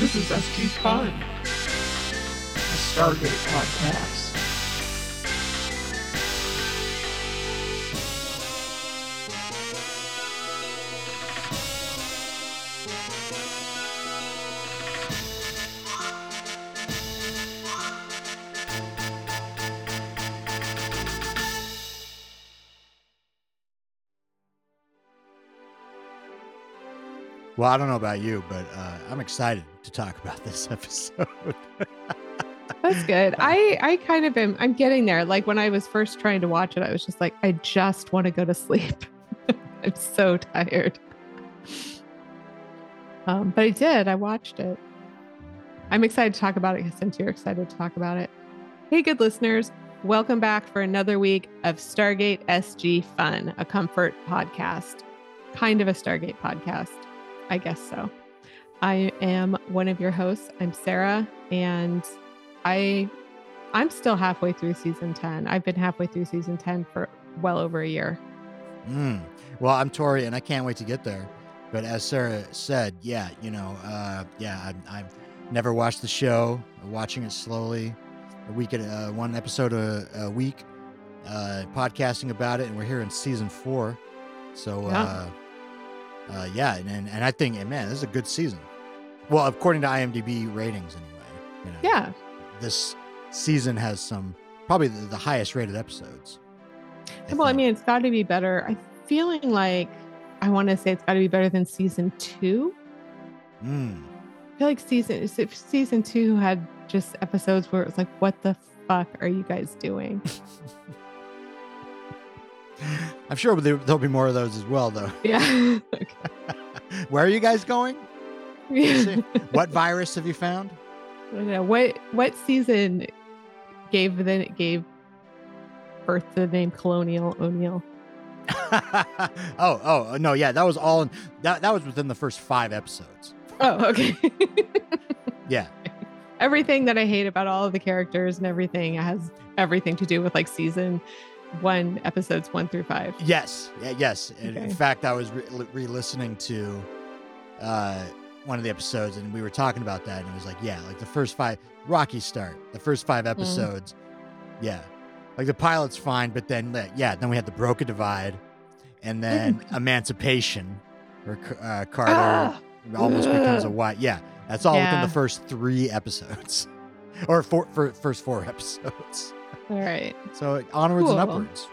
This is SG Fun, a Stargate podcast. Well, I don't know about you, but uh, I'm excited to talk about this episode. That's good. I I kind of am. I'm getting there. Like when I was first trying to watch it, I was just like, I just want to go to sleep. I'm so tired. Um, but I did. I watched it. I'm excited to talk about it since you're excited to talk about it. Hey, good listeners. Welcome back for another week of Stargate SG Fun, a comfort podcast, kind of a Stargate podcast. I guess so. I am one of your hosts. I'm Sarah, and I I'm still halfway through season 10. I've been halfway through season 10 for well over a year. Mm. Well, I'm Tori, and I can't wait to get there. But as Sarah said, yeah, you know, uh, yeah, I, I've never watched the show. Watching it slowly, a week at uh, one episode a, a week, uh, podcasting about it, and we're here in season four. So, Yeah. Uh, yeah, and, and I think, and man, this is a good season. Well, according to IMDb ratings, anyway. You know, Yeah. this season has some probably the, the highest rated episodes. well, I mean, it's got to be better. I'm feeling like I want to say it's got to be better than season two. Mm. I feel like season if season two had just episodes where it was like, what the fuck are you guys doing? I'm sure there, there'll be more of those as well, though. yeah. Where are you guys going? What virus have you found? Know. Uh, what what season gave the gave birth to the name Colonial O'Neill? oh, oh, uh, no, yeah, that was all in that. That was within the first five episodes. Oh, okay. Yeah, everything that I hate about all of the characters and everything has everything to do with like season one, episodes one through five. yes, yeah, yes. And In fact, I was re- re-listening to uh, one of the episodes, and we were talking about that, and it was like, yeah, like the first five rocky start, the first five Mm. episodes, yeah, like the pilot's fine, but then uh, yeah, then we had the Broca Divide, and then Emancipation, where uh, Carter Ah! almost becomes a Ugh. white. Yeah, that's all within the first three episodes, or four, for, first four episodes. All right. So onwards and upwards.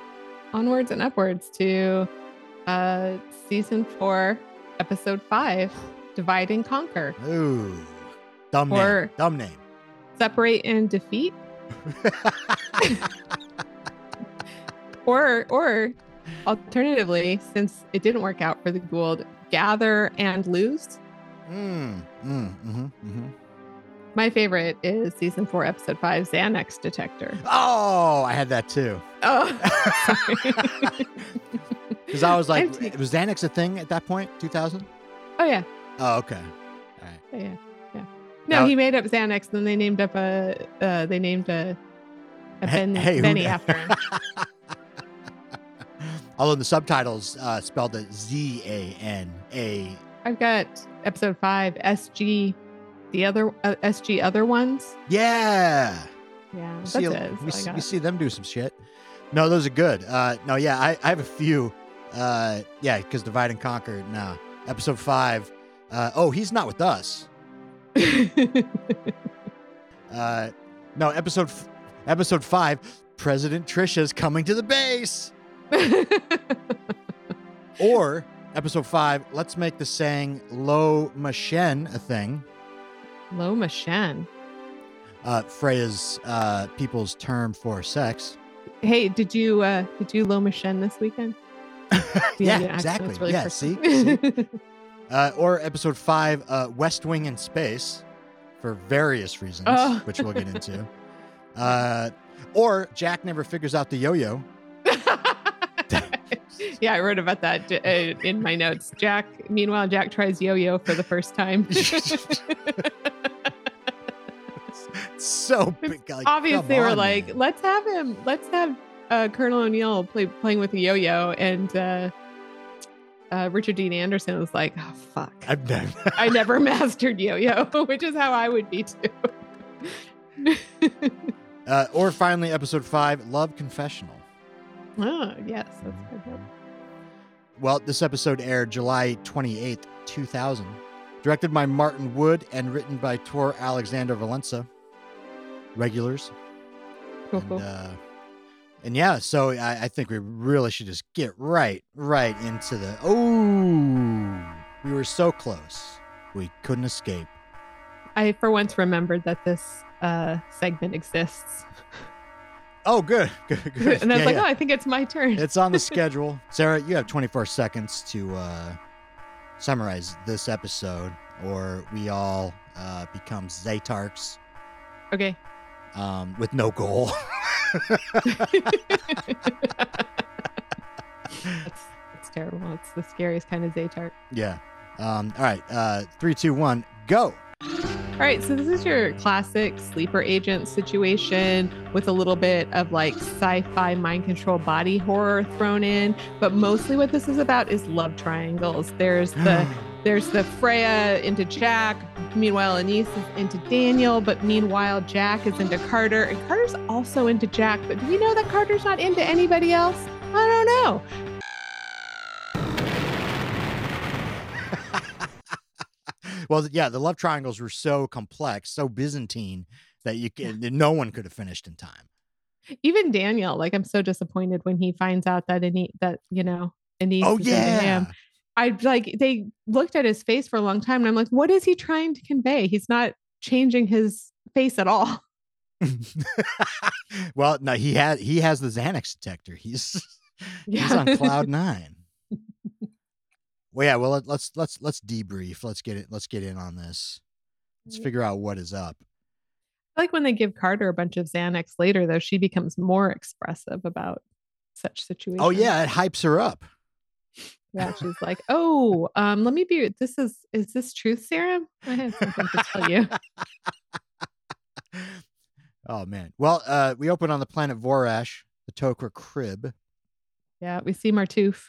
Onwards and upwards to uh season four, episode five, Divide and Conquer. Ooh, dumb Or- name. Dumb name. Separate and defeat. Or or alternatively, since it didn't work out for the Goa'uld, gather and lose. mm, mm, mm-hmm, mm-hmm. My favorite is season four, episode five, Xanax detector. Oh, I had that too. Oh. Because I was like, Empty. was Xanax a thing at that point? 2000? oh yeah, Oh, okay. All right. oh, yeah, yeah. No, Now- he made up Xanax, then they named up a. Uh, they named a. A ben, hey, who Benny kn- after him. Although the subtitles uh, spelled it Z A N A. I've got episode five, SG, the other uh, SG other ones. Yeah. Yeah, We see, it. a- That's we, see, we see them do some shit. No, those are good. Uh, no, yeah, I, I have a few. Uh, yeah, because Divide and Conquer. No, episode five. Uh, oh, he's not with us. Uh, no, episode f- episode five. President Trisha's coming to the base. Or episode five. Let's make the saying "Lo Machen" a thing. Loma Shen. Uh, Freya's uh, people's term for sex. Hey, did you uh did you Loma Shen this weekend? yeah, accent exactly. really yeah, see, see? Uh, or episode five, uh, West Wing in space, for various reasons, Oh. which we'll get into. Uh, or Jack never figures out the yo-yo. yeah, I wrote about that uh, in my notes. Jack, meanwhile, Jack tries yo-yo for the first time. So big. Like, Obviously, we're on, like, man. let's have him. Let's have uh, Colonel O'Neill play playing with a yo-yo, and uh, uh, Richard Dean Anderson was like, "Oh fuck, I've never. I never mastered yo-yo," which is how I would be too. uh, or finally, episode five, Love Confessional. oh yes, that's good. Well, this episode aired July 28th, 2000. Directed by Martin Wood and written by Tor Alexander Valenza. Regulars. And, uh, and yeah, so I, I think we really should just get right, right into the. Oh, we were so close. We couldn't escape. I for once remembered that this uh, segment exists, Oh, good. Good. good. and I was Yeah, like, yeah. "Oh, I think it's my turn." It's on the schedule. Sarah, you have 24 seconds to uh, summarize this episode, or we all uh, become Za'tarcs okay. Um, with no goal. that's, that's terrible. It's the scariest kind of Zaytart. yeah. Um, all right. Uh, three, two, one, go. All right, so this is your classic sleeper agent situation with a little bit of like sci-fi mind control body horror thrown in, but mostly what this is about is love triangles. There's the there's the Freya into Jack, meanwhile Anise is into Daniel, but meanwhile Jack is into Carter, and Carter's also into Jack. But do we know that Carter's not into anybody else? I don't know. well, yeah, the love triangles were so complex, so Byzantine that you can, that no one could have finished in time. Even Daniel, like I'm so disappointed when he finds out that any that you know Anise Oh is into yeah. him. I like they looked at his face for a long time and I'm like, what is he trying to convey? He's not changing his face at all. well, no, he has he has the Xanax detector. He's he's on cloud nine. well, yeah. Well, let, let's let's let's debrief. Let's get it. Let's get in on this. Let's figure out what is up. like when they give Carter a bunch of Xanax later, though, she becomes more expressive about such situations. Oh yeah, it hypes her up. Yeah. She's like, oh, um, let me be this is is this truth serum? I have something to tell you. oh man. Well, uh, we open on the planet Vorash, the Tok'ra crib. Yeah, we see Martouf.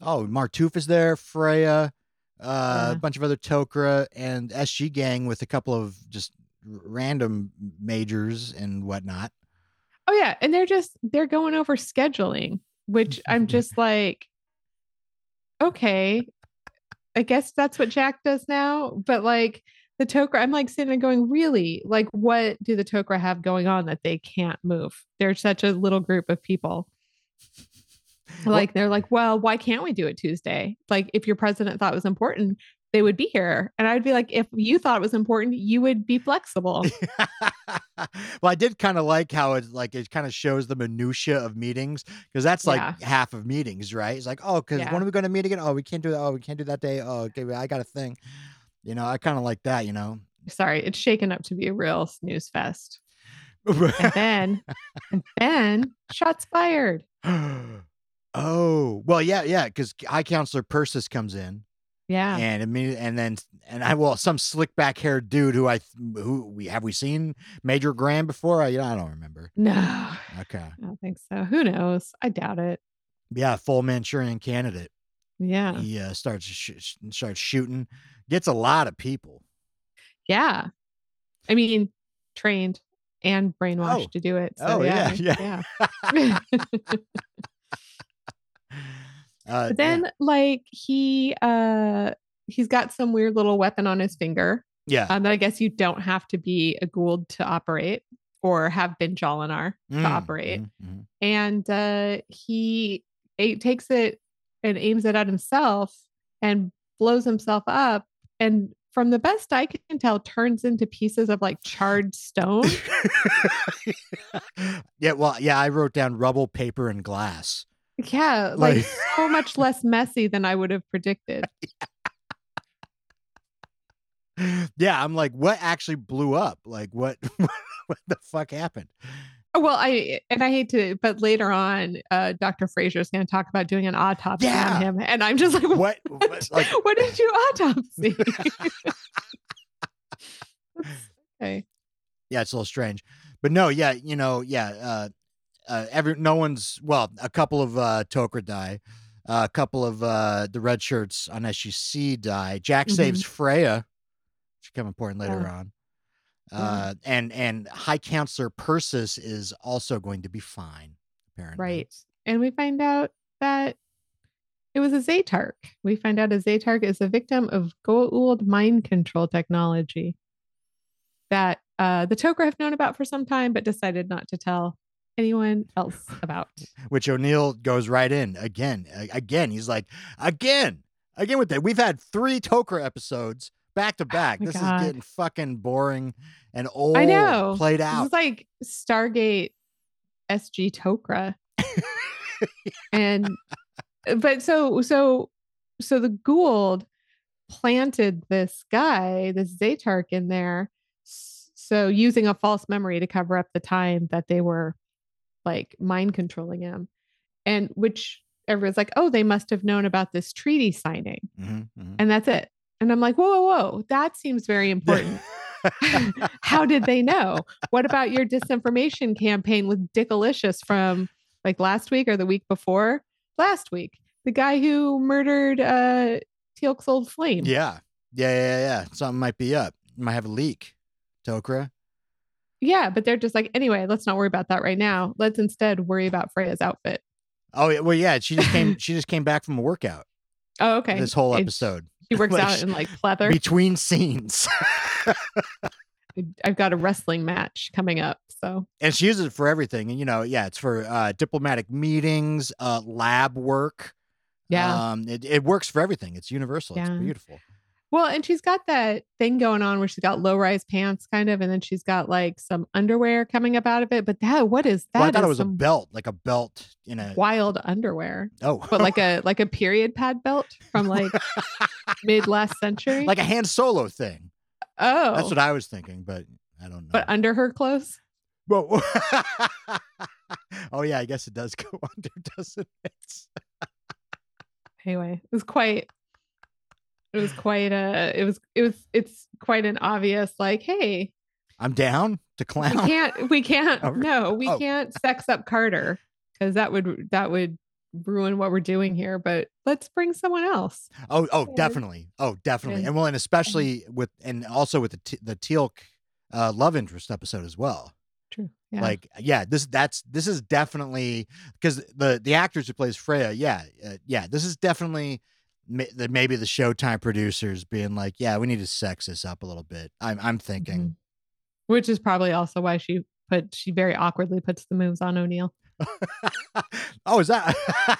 Oh, Martouf is there, Freya, uh, Yeah. a bunch of other Tok'ra, and SG gang with a couple of just random majors and whatnot. Oh yeah, and they're just they're going over scheduling, which I'm just like, okay, I guess that's what Jack does now. But like the Tok'ra, I'm like sitting there going, really? Like, what do the Tok'ra have going on that they can't move? They're such a little group of people. Well- Like they're like, well, why can't we do it Tuesday? Like if your president thought it was important, they would be here. And I'd be like, if you thought it was important, you would be flexible. well, I did kind of like how it like it kind of shows the minutia of meetings because that's like Yeah. half of meetings, right? It's like, oh, because Yeah. when are we going to meet again? Oh, we can't do that. Oh, we can't do that day. Oh, okay, I got a thing. You know, I kind of like that. You know. Sorry, it's shaken up to be a real snooze fest. And then, and then shots fired. oh well, yeah, yeah, because High Counselor Per'sus comes in. Yeah. and immediately, and then and I will some slick back haired dude who I who we have we seen Major Graham before? I, I don't remember. No, Okay. I don't think so. Who knows? I doubt it. yeah, full Manchurian candidate. Yeah. He uh, starts sh- starts shooting, gets a lot of people. Yeah. I mean, trained and brainwashed Oh. to do it. So Oh, yeah, yeah. yeah. yeah. Uh, but then like he uh he's got some weird little weapon on his finger yeah, um, that I guess you don't have to be a Goa'uld to operate or have been Jolinar Mm, to operate. mhm, mhm. and uh, he a- takes it and aims it at himself and blows himself up and from the best i can tell turns into pieces of like charred stone yeah, well, yeah, I wrote down rubble, paper, and glass. Yeah like Like- so much less messy than i would have predicted yeah, I'm like, what actually blew up? Like, what, what the fuck happened? Oh, well i and i hate to but later on uh dr fraiser is going to talk about doing an autopsy Yeah. on him and i'm just like what, What, what like, what did you autopsy okay yeah, it's a little strange, but no, yeah, you know, yeah, uh, uh, every no one's well, a couple of uh, Tok'ra die. Uh, a couple of uh, the red shirts on SGC die. Jack Mhm. saves Freya, which become important later Yeah. on. Yeah. Uh, and and High Counselor Per'sus is also going to be fine, apparently. Right. And we find out that it was a Za'tarc. We find out a Za'tarc is a victim of Goa'uld mind control technology that uh, the Tok'ra have known about for some time, but decided not to tell anyone else about. Which O'Neill goes right in again. Again, he's like, again, again with that. We've had three Tok'ra episodes back to oh back. Oh this God. is getting fucking boring and old. I know. Played out. is like Stargate SG Tok'ra. and but so so so the Goa'uld planted this guy, this Za'tarc in there. So using a false memory to cover up the time that they were like mind controlling him. And which everyone's like, oh, they must have known about this treaty signing. Mhm, mhm. And that's it. And I'm like, whoa, whoa, whoa. That seems very important. How did they know? What about your disinformation campaign with Dickalicious from like last week or the week before? Last week, the guy who murdered uh Teal'c's old flame. yeah. Yeah, yeah, yeah. Something might be up. You might have a leak. Tok'ra. Yeah, but they're just like, anyway, let's not worry about that right now. Let's instead worry about Freya's outfit. Oh, yeah, well, yeah. She just came. she just came back from a workout. Oh, okay. This whole It- episode She works Like, out in like pleather. between scenes, I've got a wrestling match coming up. So and she uses it for everything. And you know, yeah, it's for uh, diplomatic meetings, uh, lab work. yeah. Um, it, it works for everything. It's universal. Yeah. It's beautiful. Well, and she's got that thing going on where she's got low rise pants kind of, and then she's got like some underwear coming up out of it. But that, what is that? well, I thought it was a belt, like a belt in a. wild underwear, Oh, but like a like a period pad belt from like mid last century. like a hand solo thing. oh, That's what I was thinking, but I don't know. but under her clothes. Whoa. oh yeah, I guess it does go under, doesn't it? Anyway, it was quite. It was quite a. It was. It was. It's quite an obvious like, hey, I'm down to we clown. can't. We can't. Oh, No, we oh. can't sex up Carter because that would that would ruin what we're doing here. But let's bring someone else. Oh, oh, definitely. Oh, definitely. and- And well, and especially with, and also with the t- the Teal'c uh, love interest episode as well. True. Yeah. Like, yeah, this that's this is definitely because the the actors who plays Freya, yeah, uh, yeah, this is definitely maybe the Showtime producers being like, yeah, we need to sex this up a little bit. I'm I'm thinking. Mhm. Which is probably also why she put she very awkwardly puts the moves on O'Neill. oh, is that?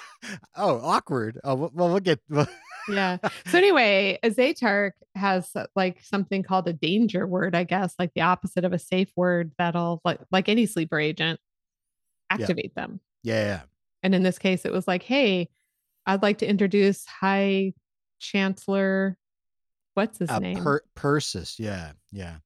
oh, awkward. Oh, well, well, get. Yeah. so anyway, a Za'tarc has uh, like something called a danger word, I guess, like the opposite of a safe word that'll like like any sleeper agent activate them. yeah, yeah. And in this case, it was like, hey, I'd like to introduce High Chancellor. What's his Uh, name? per- Per'sus. Yeah, yeah.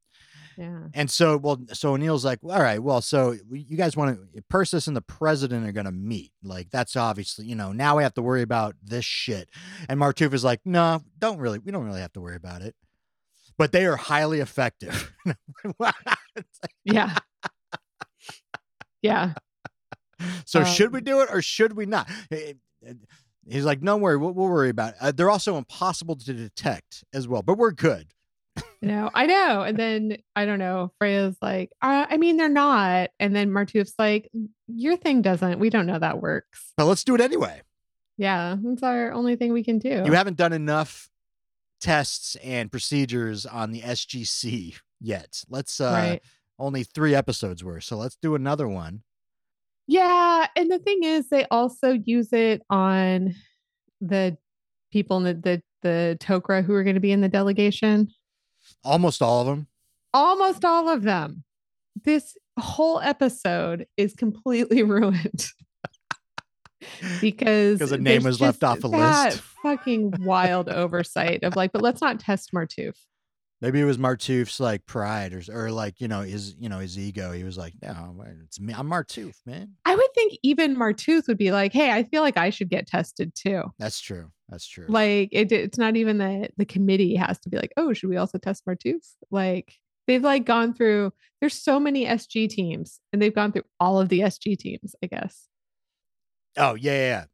yeah. And so, well, so O'Neill's like, all right, well, so you guys want to, Per'sus and the president are going to meet. Like, that's obviously, you know, now we have to worry about this shit. And Martouf is like, no, don't really, we don't really have to worry about it. But they are highly effective. Like, Yeah. yeah. so should we Um, do it or should we not? He's like, don't worry, we'll, we'll worry about it. Uh, they're also impossible to detect as well, but we're good. You know, I know. And then I don't know. Freya's like, uh, I mean, they're not. And then Martouf's like, your thing doesn't. We don't know that works. But let's do it anyway. Yeah, that's our only thing we can do. You haven't done enough tests and procedures on the SGC yet. Let's uh right. only 3 episodes were. So let's do another one. Yeah, and the thing is, they also use it on the people in the the, the Tok'ra who are going to be in the delegation. Almost all of them. Almost all of them. This whole episode is completely ruined because because a name was left off a list. fucking wild oversight of like, but let's not test Martouf. Maybe it was Martouf's like pride or or like, you know, his you know, his ego. He was like, "No, it's me. I'm Martouf, man." I would think even Martouf would be like, "Hey, I feel like I should get tested too." That's true. That's true. Like it, it's not even that the committee has to be like, "Oh, should we also test Martouf?" Like they've like gone through. There's so many SG teams, and they've gone through all of the SG teams. I guess. oh, yeah, yeah.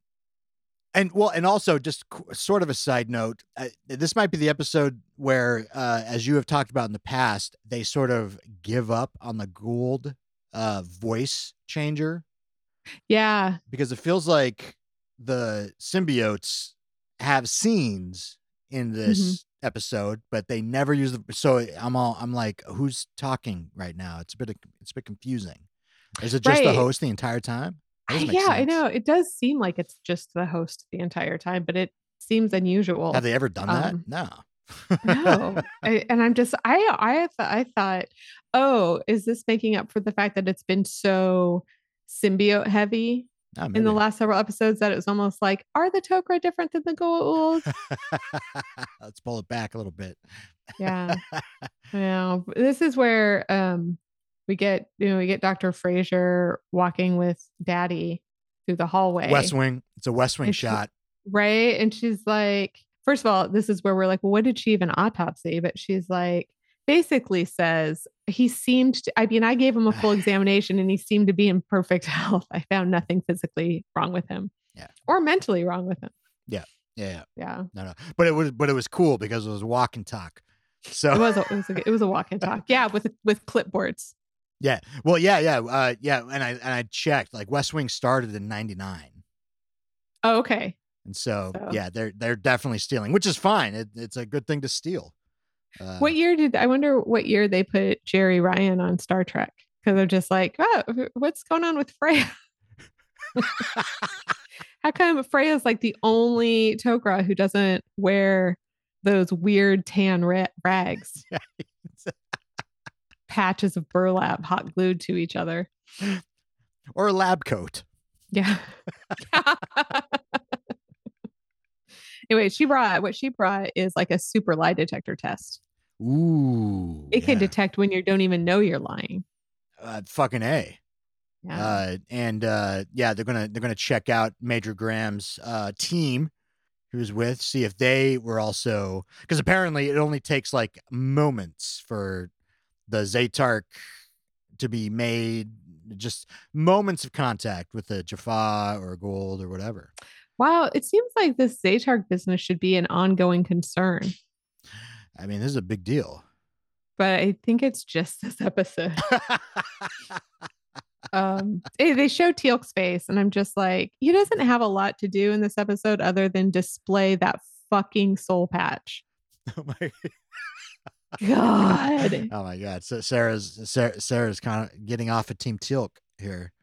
And well, and also just qu- sort of a side note, uh, this might be the episode where, uh, as you have talked about in the past, they sort of give up on the Goa'uld uh, voice changer Yeah. because it feels like the symbiotes have scenes in this episode, but they never use the. So I'm all I'm like, who's talking right now? It's a bit of, it's a bit confusing. Is it just the host the entire time? That yeah, I know. It does seem like it's just the host the entire time, but it seems unusual. Have they ever done that? um, No. no. I, and I'm just I I th- I thought, "Oh, is this making up for the fact that it's been so symbiote heavy Oh, in the last several episodes that it was almost like, are the Tok'ra different than the Goa'uld? Let's pull it back a little bit. Yeah. Yeah. This is where um we get you know, we get Dr. Fraiser walking with Daddy through the hallway. West Wing. It's a West Wing And she- shot. right? And she's like, first of all, this is where we're like, well, what did she even autopsy? But she's like, basically says he seemed to, I mean, I gave him a full examination and he seemed to be in perfect health. I found nothing physically wrong with him. Yeah. Or mentally wrong with him. Yeah, yeah. Yeah. No, no. But it was but it was cool because it was walk and talk. So It was a, it was a, it was a walk and talk. Yeah, with with clipboards. Yeah. Well, yeah, yeah. Uh yeah, and I and I checked. Like West Wing started in ninety nine. Oh, okay. And so, So- yeah, they're they're definitely stealing, which is fine. It, it's a good thing to steal. Uh, What year did I wonder what year they put Jeri Ryan on Star Trek? Because they're just like, oh, what's going on with Freya? How come Freya's like the only Tok'ra who doesn't wear those weird tan ra- rags, patches of burlap hot glued to each other? or a lab coat. Yeah. anyway, she brought what she brought is like a super lie detector test. Ooh. It can yeah. detect when you don't even know you're lying. uh, fucking A. Yeah. Uh, and uh, yeah, they're gonna they're gonna check out Major Graham's uh, team, who was with, see if they were also because apparently it only takes like moments for the Za'tarc to be made, just moments of contact with a Jaffa or a Goa'uld or whatever. Wow, it seems like this Za'tarc business should be an ongoing concern, I mean, this is a big deal. but I think it's just this episode. um, they they show Teal'c's face, and I'm just like, he doesn't have a lot to do in this episode other than display that fucking soul patch. oh my God. oh my god! So Sarah's Sarah, Sarah's kind of getting off of Team Teal'c here.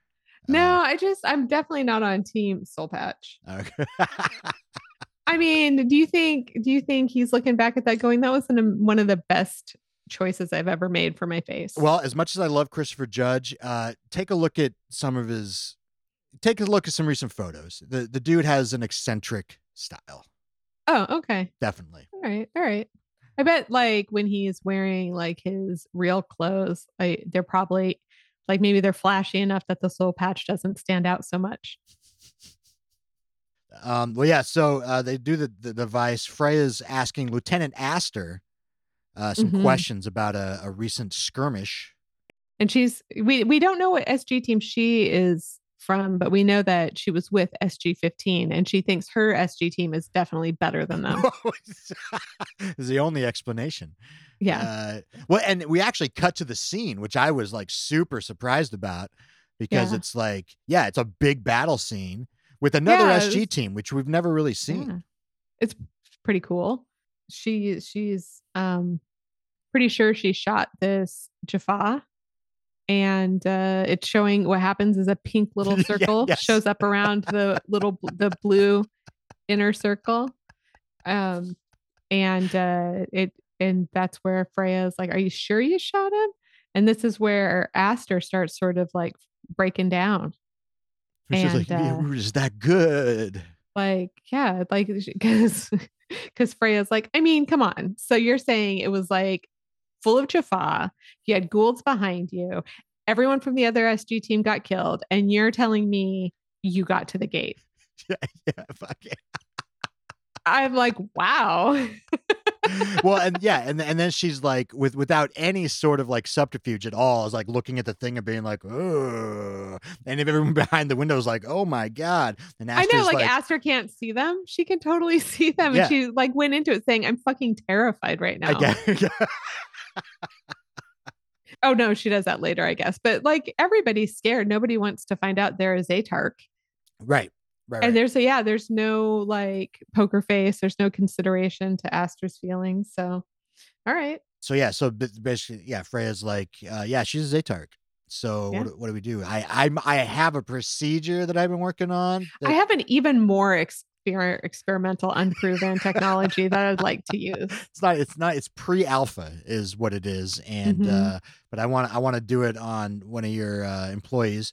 No, I just I'm definitely not on team soul patch. Uh, okay. I mean, do you think do you think he's looking back at that going, that was an, one of the best choices I've ever made for my face? Well, as much as I love Christopher Judge, uh, take a look at some of his. Take a look at some recent photos. The the dude has an eccentric style, oh, okay. definitely. All right, all right. I bet like when he's wearing like his real clothes, like they're probably like maybe they're flashy enough that the soul patch doesn't stand out so much. Um, well, yeah. So uh, they do the, the device. Freya's asking Lieutenant Astor uh, some Mhm. questions about a, a recent skirmish. And she's we we don't know what SG team she is from, but we know that she was with SG 15 and she thinks her SG team is definitely better than them. is the only explanation. Yeah. Uh, well, and we actually cut to the scene, which I was like super surprised about because Yeah. it's like, yeah, it's a big battle scene with another Yeah, SG it's- team, which we've never really seen. Yeah. It's pretty cool. She she's um pretty sure she shot this Jaffa and uh it's showing what happens is a pink little circle yes. shows up around the little the blue inner circle. Um and uh it and that's where Freya's like, Are you sure you shot him? And this is where Astor starts sort of like breaking down. She's like, And, yeah, uh, we were just that good. like yeah like because because freya's like i mean come on so you're saying it was like full of Jaffa. you had goa'ulds behind you everyone from the other sg team got killed and you're telling me you got to the gate yeah, yeah, fuck it. i'm like wow well, and yeah, and and then she's like, with without any sort of like subterfuge at all, is like looking at the thing and being like, oh, and if everyone behind the window is like, oh my god, and I Astor's know, like, Astor can't see them. She can totally see them. Yeah. And she like went into it saying, I'm fucking terrified right now. Oh no, she does that later, I guess. But like everybody's scared. Nobody wants to find out they're a Tark. right, right, right. And there's a yeah, there's no like poker face. There's no consideration to Astor's feelings. So all right. so yeah, so ba- basically, yeah, Freya's like, uh, yeah, she's a Za'tarc. So Yeah. what, do- what do we do? I I'm I have a procedure that I've been working on. I have an even more exper- experimental, unproven technology that I'd like to use. it's not it's not it's pre-alpha is what it is and Mhm. uh but i want i want to do it on one of your uh employees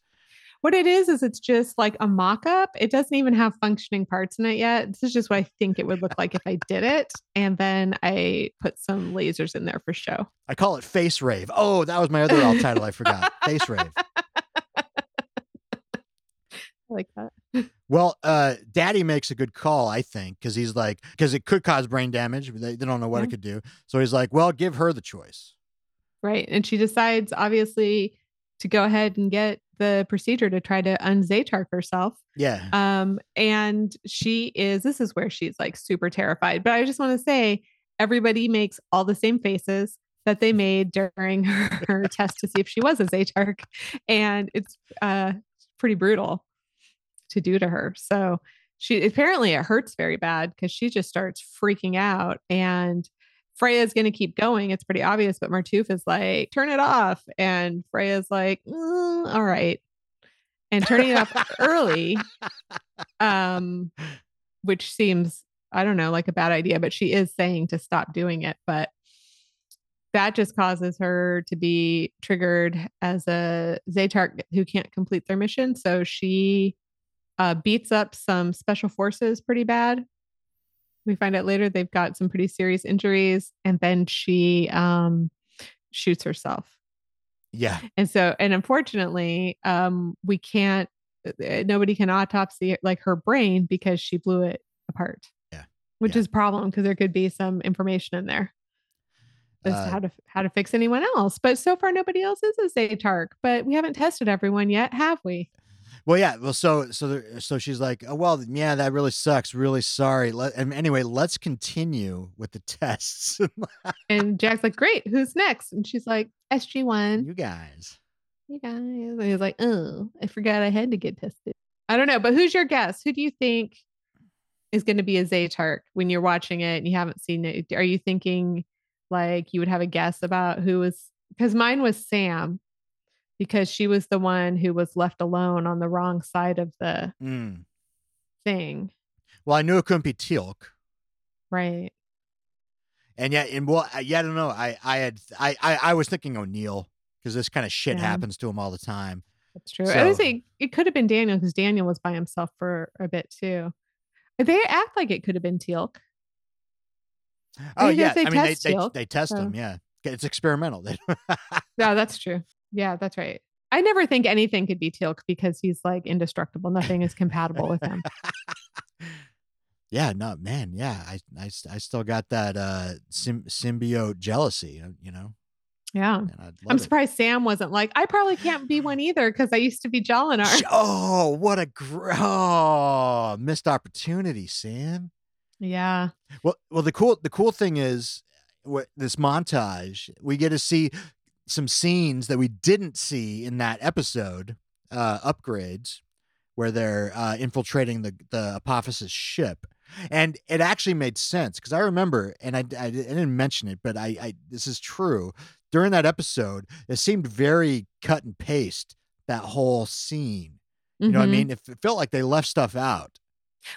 What it is is it's just like a mock-up. It doesn't even have functioning parts in it yet. This is just what I think it would look like if I did it, and then I put some lasers in there for show. i call it face rave oh that was my other alt title i forgot face rave I like that. Well uh daddy makes a good call i think because he's like because it could cause brain damage they, they don't know what Yeah. it could do so he's like well give her the choice Right. And she decides, obviously, to go ahead and get the procedure to try to unzatark herself. yeah Um, and she is, this is where she's like super terrified. But I just want to say, everybody makes all the same faces that they made during her, her test to see if she was a Za'tarc. And it's uh pretty brutal to do to her. So she apparently it hurts very bad because she just starts freaking out and Freya is going to keep going. It's pretty obvious, but Martouf is like, turn it off. And Freya's like, "Mm, all right. And turning it off early, um, which seems, I don't know, like a bad idea, but she is saying to stop doing it. But that just causes her to be triggered as a Za'tarc who can't complete their mission. So she uh, beats up some special forces pretty bad. We find out later they've got some pretty serious injuries, and then she um, shoots herself. yeah And so, and unfortunately, um, we can't. uh, Nobody can autopsy like her brain because she blew it apart. Yeah. which Yeah. is a problem because there could be some information in there as Uh, to how to how to fix anyone else. But so far, nobody else is a Za'tarc. But we haven't tested everyone yet, have we? Well yeah well so so there, so she's like oh well yeah that really sucks really sorry Let, and anyway let's continue with the tests And Jack's like, "Great, who's next?" And she's like, "SG one." you guys You guys. And he's like, "Oh, I forgot I had to get tested." I don't know, but who's your guess? Who do you think is going to be a Za'tarc when you're watching it and you haven't seen it? Are you thinking like you would have a guess about who was? Because mine was Sam, because she was the one who was left alone on the wrong side of the Mm. thing, well i knew it couldn't be teal'c right? And yeah, and well, yeah, I don't know. I, I had, I, I, I was thinking O'Neill because this kind of shit Yeah. happens to him all the time. That's true. I would So- say it could have been Daniel because Daniel was by himself for a bit too. They act like it could have been Teal'c. Oh I yeah, they I mean they, test they, they test so- him. Yeah, it's experimental. Yeah, that's true. Yeah, that's right. I never think anything could be Teal'c because he's like indestructible. Nothing is compatible with him. yeah, no, man. Yeah, I, I, I still got that uh sym- symbiote jealousy. uh, You know, Yeah. I'm surprised Sam wasn't like, I probably can't be one either because I used to be Jolinar. Oh, what a gr- oh, missed opportunity, Sam. Yeah. Well, well, the cool the cool thing is, what this montage we get to see some scenes that we didn't see in that episode, uh, upgrades, where they're uh, infiltrating the the Apophis's ship, and it actually made sense because I remember, and I, I, I didn't mention it, but I, I this is true. During that episode, it seemed very cut and paste that whole scene. You know what I Mhm. mean? It, f- felt like they left stuff out.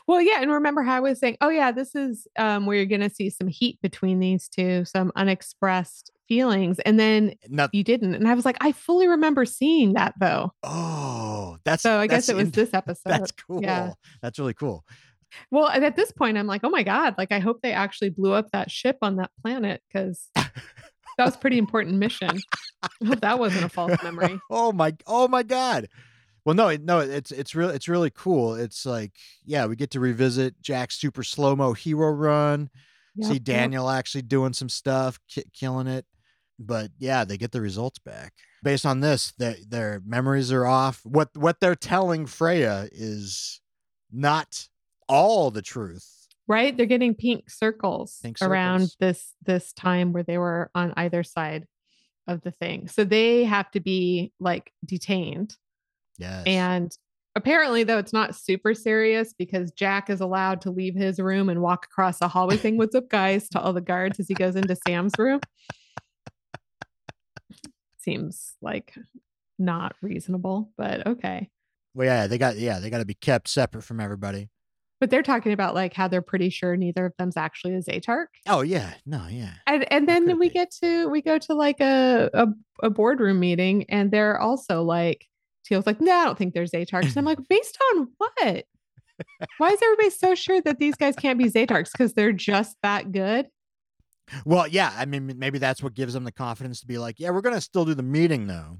Well, yeah, and remember how I was saying, oh yeah, this is um, where you're going to see some heat between these two, some unexpressed feelings, and then Not, you didn't, and I was like, I fully remember seeing that though. oh, that's So I guess it was in- this episode. That's cool. Yeah. That's really cool. Well, at this point, I'm like, oh my god, like I hope they actually blew up that ship on that planet because that was a pretty important mission. I hope that wasn't a false memory. oh my oh my god. Well, no, no, it's it's real it's really cool. It's like, yeah, we get to revisit Jack's super slow-mo hero run. See Yep, yep. Daniel actually doing some stuff, ki- killing it. But yeah, they get the results back. Based on this, their their memories are off. What what they're telling Freya is not all the truth. right they're getting pink circles Pink around this this time where they were on either side of the thing so they have to be like detained Yes. and apparently though it's not super serious because jack is allowed to leave his room and walk across the hallway saying what's up guys to all the guards as he goes into sam's room seems like not reasonable but okay well, yeah, they got yeah, they got to be kept separate from everybody. but they're talking about like how they're pretty sure neither of them's actually a za'tarc Oh yeah, no, yeah. and and then we be? get to we go to like a, a a boardroom meeting and they're also like Teal's like no I don't think there's Za'tarcs and I'm like based on what why is everybody so sure that these guys can't be Za'tarcs because they're just that good Well, yeah, I mean, maybe that's what gives them the confidence to be like, yeah, we're gonna still do the meeting though.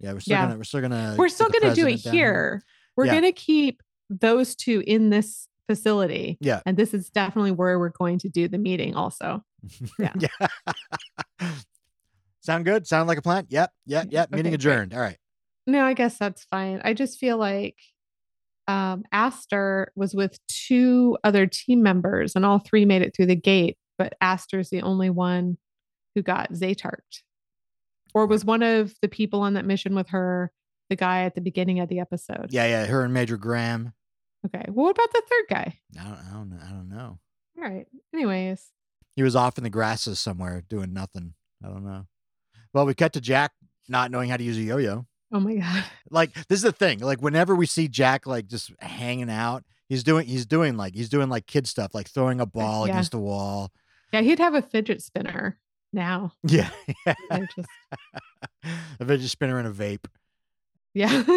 Yeah, we're still Yeah. gonna we're still gonna we're still gonna do it here." we're Yeah. gonna keep those two in this facility Yeah. and this is definitely where we're going to do the meeting also Yeah. yeah. Sound good? Sound like a plan? Yep, yep, yep. Meeting okay, great. adjourned. All right. No, I guess that's fine. I just feel like um, Astor was with two other team members, and all three made it through the gate, but Astor's the only one who got Za'tarced. Or was one of the people on that mission with her the guy at the beginning of the episode? Yeah, yeah. Her and Major Graham. Okay. Well, what about the third guy? I don't, I don't know. I don't know. All right. Anyways, He was off in the grasses somewhere doing nothing. I don't know. Well, we cut to Jack not knowing how to use a yo-yo. Oh my God. Like this is the thing. Like whenever we see Jack like just hanging out, he's doing he's doing like he's doing like kid stuff, like throwing a uh, ball yeah. against the wall. Yeah, he'd have a fidget spinner now. Yeah. I just, a fidget spinner and a vape. yeah.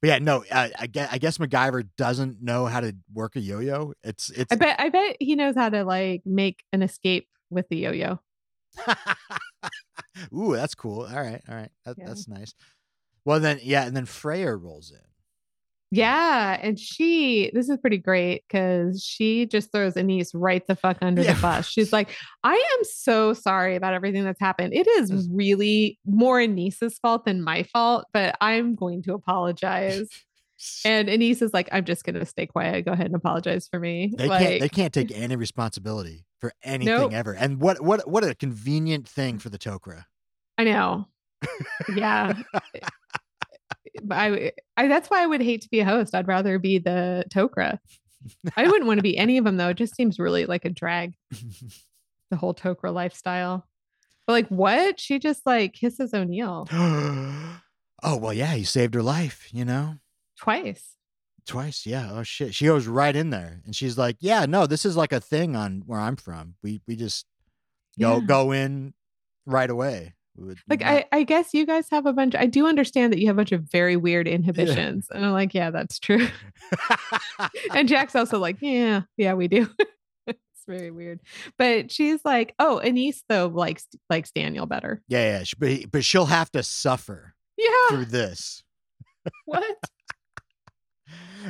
But yeah, no, I, I guess I guess MacGyver doesn't know how to work a yo-yo. It's it's I bet I bet he knows how to like make an escape with the yo-yo. Ooh, that's cool. All right, all right. That, Yeah. That's nice. Well then, yeah, and then Freya rolls in. Yeah, and she this is pretty great because she just throws Anise right the fuck under Yeah. the bus. She's like, I am so sorry about everything that's happened. It is really more Anise's fault than my fault, but I'm going to apologize. And Anise is like, I'm just gonna stay quiet. Go ahead and apologize for me. They like, can't they can't take any responsibility for anything Nope. ever. And what what what a convenient thing mm. for the Tok'ra. I know. Yeah. Eh, I, I that's why I would hate to be a host. I'd rather be the Tok'ra. I wouldn't want to be any of them though. It just seems really like a drag. the whole Tok'ra lifestyle. But like, what? She just like kisses O'Neill oh well, yeah, he saved her life. You know, twice. Twice. Yeah. Oh shit. She goes right in there, and she's like, "Yeah, no, this is like a thing on where I'm from. We we just go Yeah. go in right away." Would Like, I, I guess you guys have a bunch. I do understand that you have a bunch of very weird inhibitions, and I'm like, yeah, that's true. and Jack's also like, yeah, yeah, we do. it's very weird. But she's like, oh, Anise though likes likes Daniel better. yeah, yeah. But but she'll have to suffer Yeah. through this. What?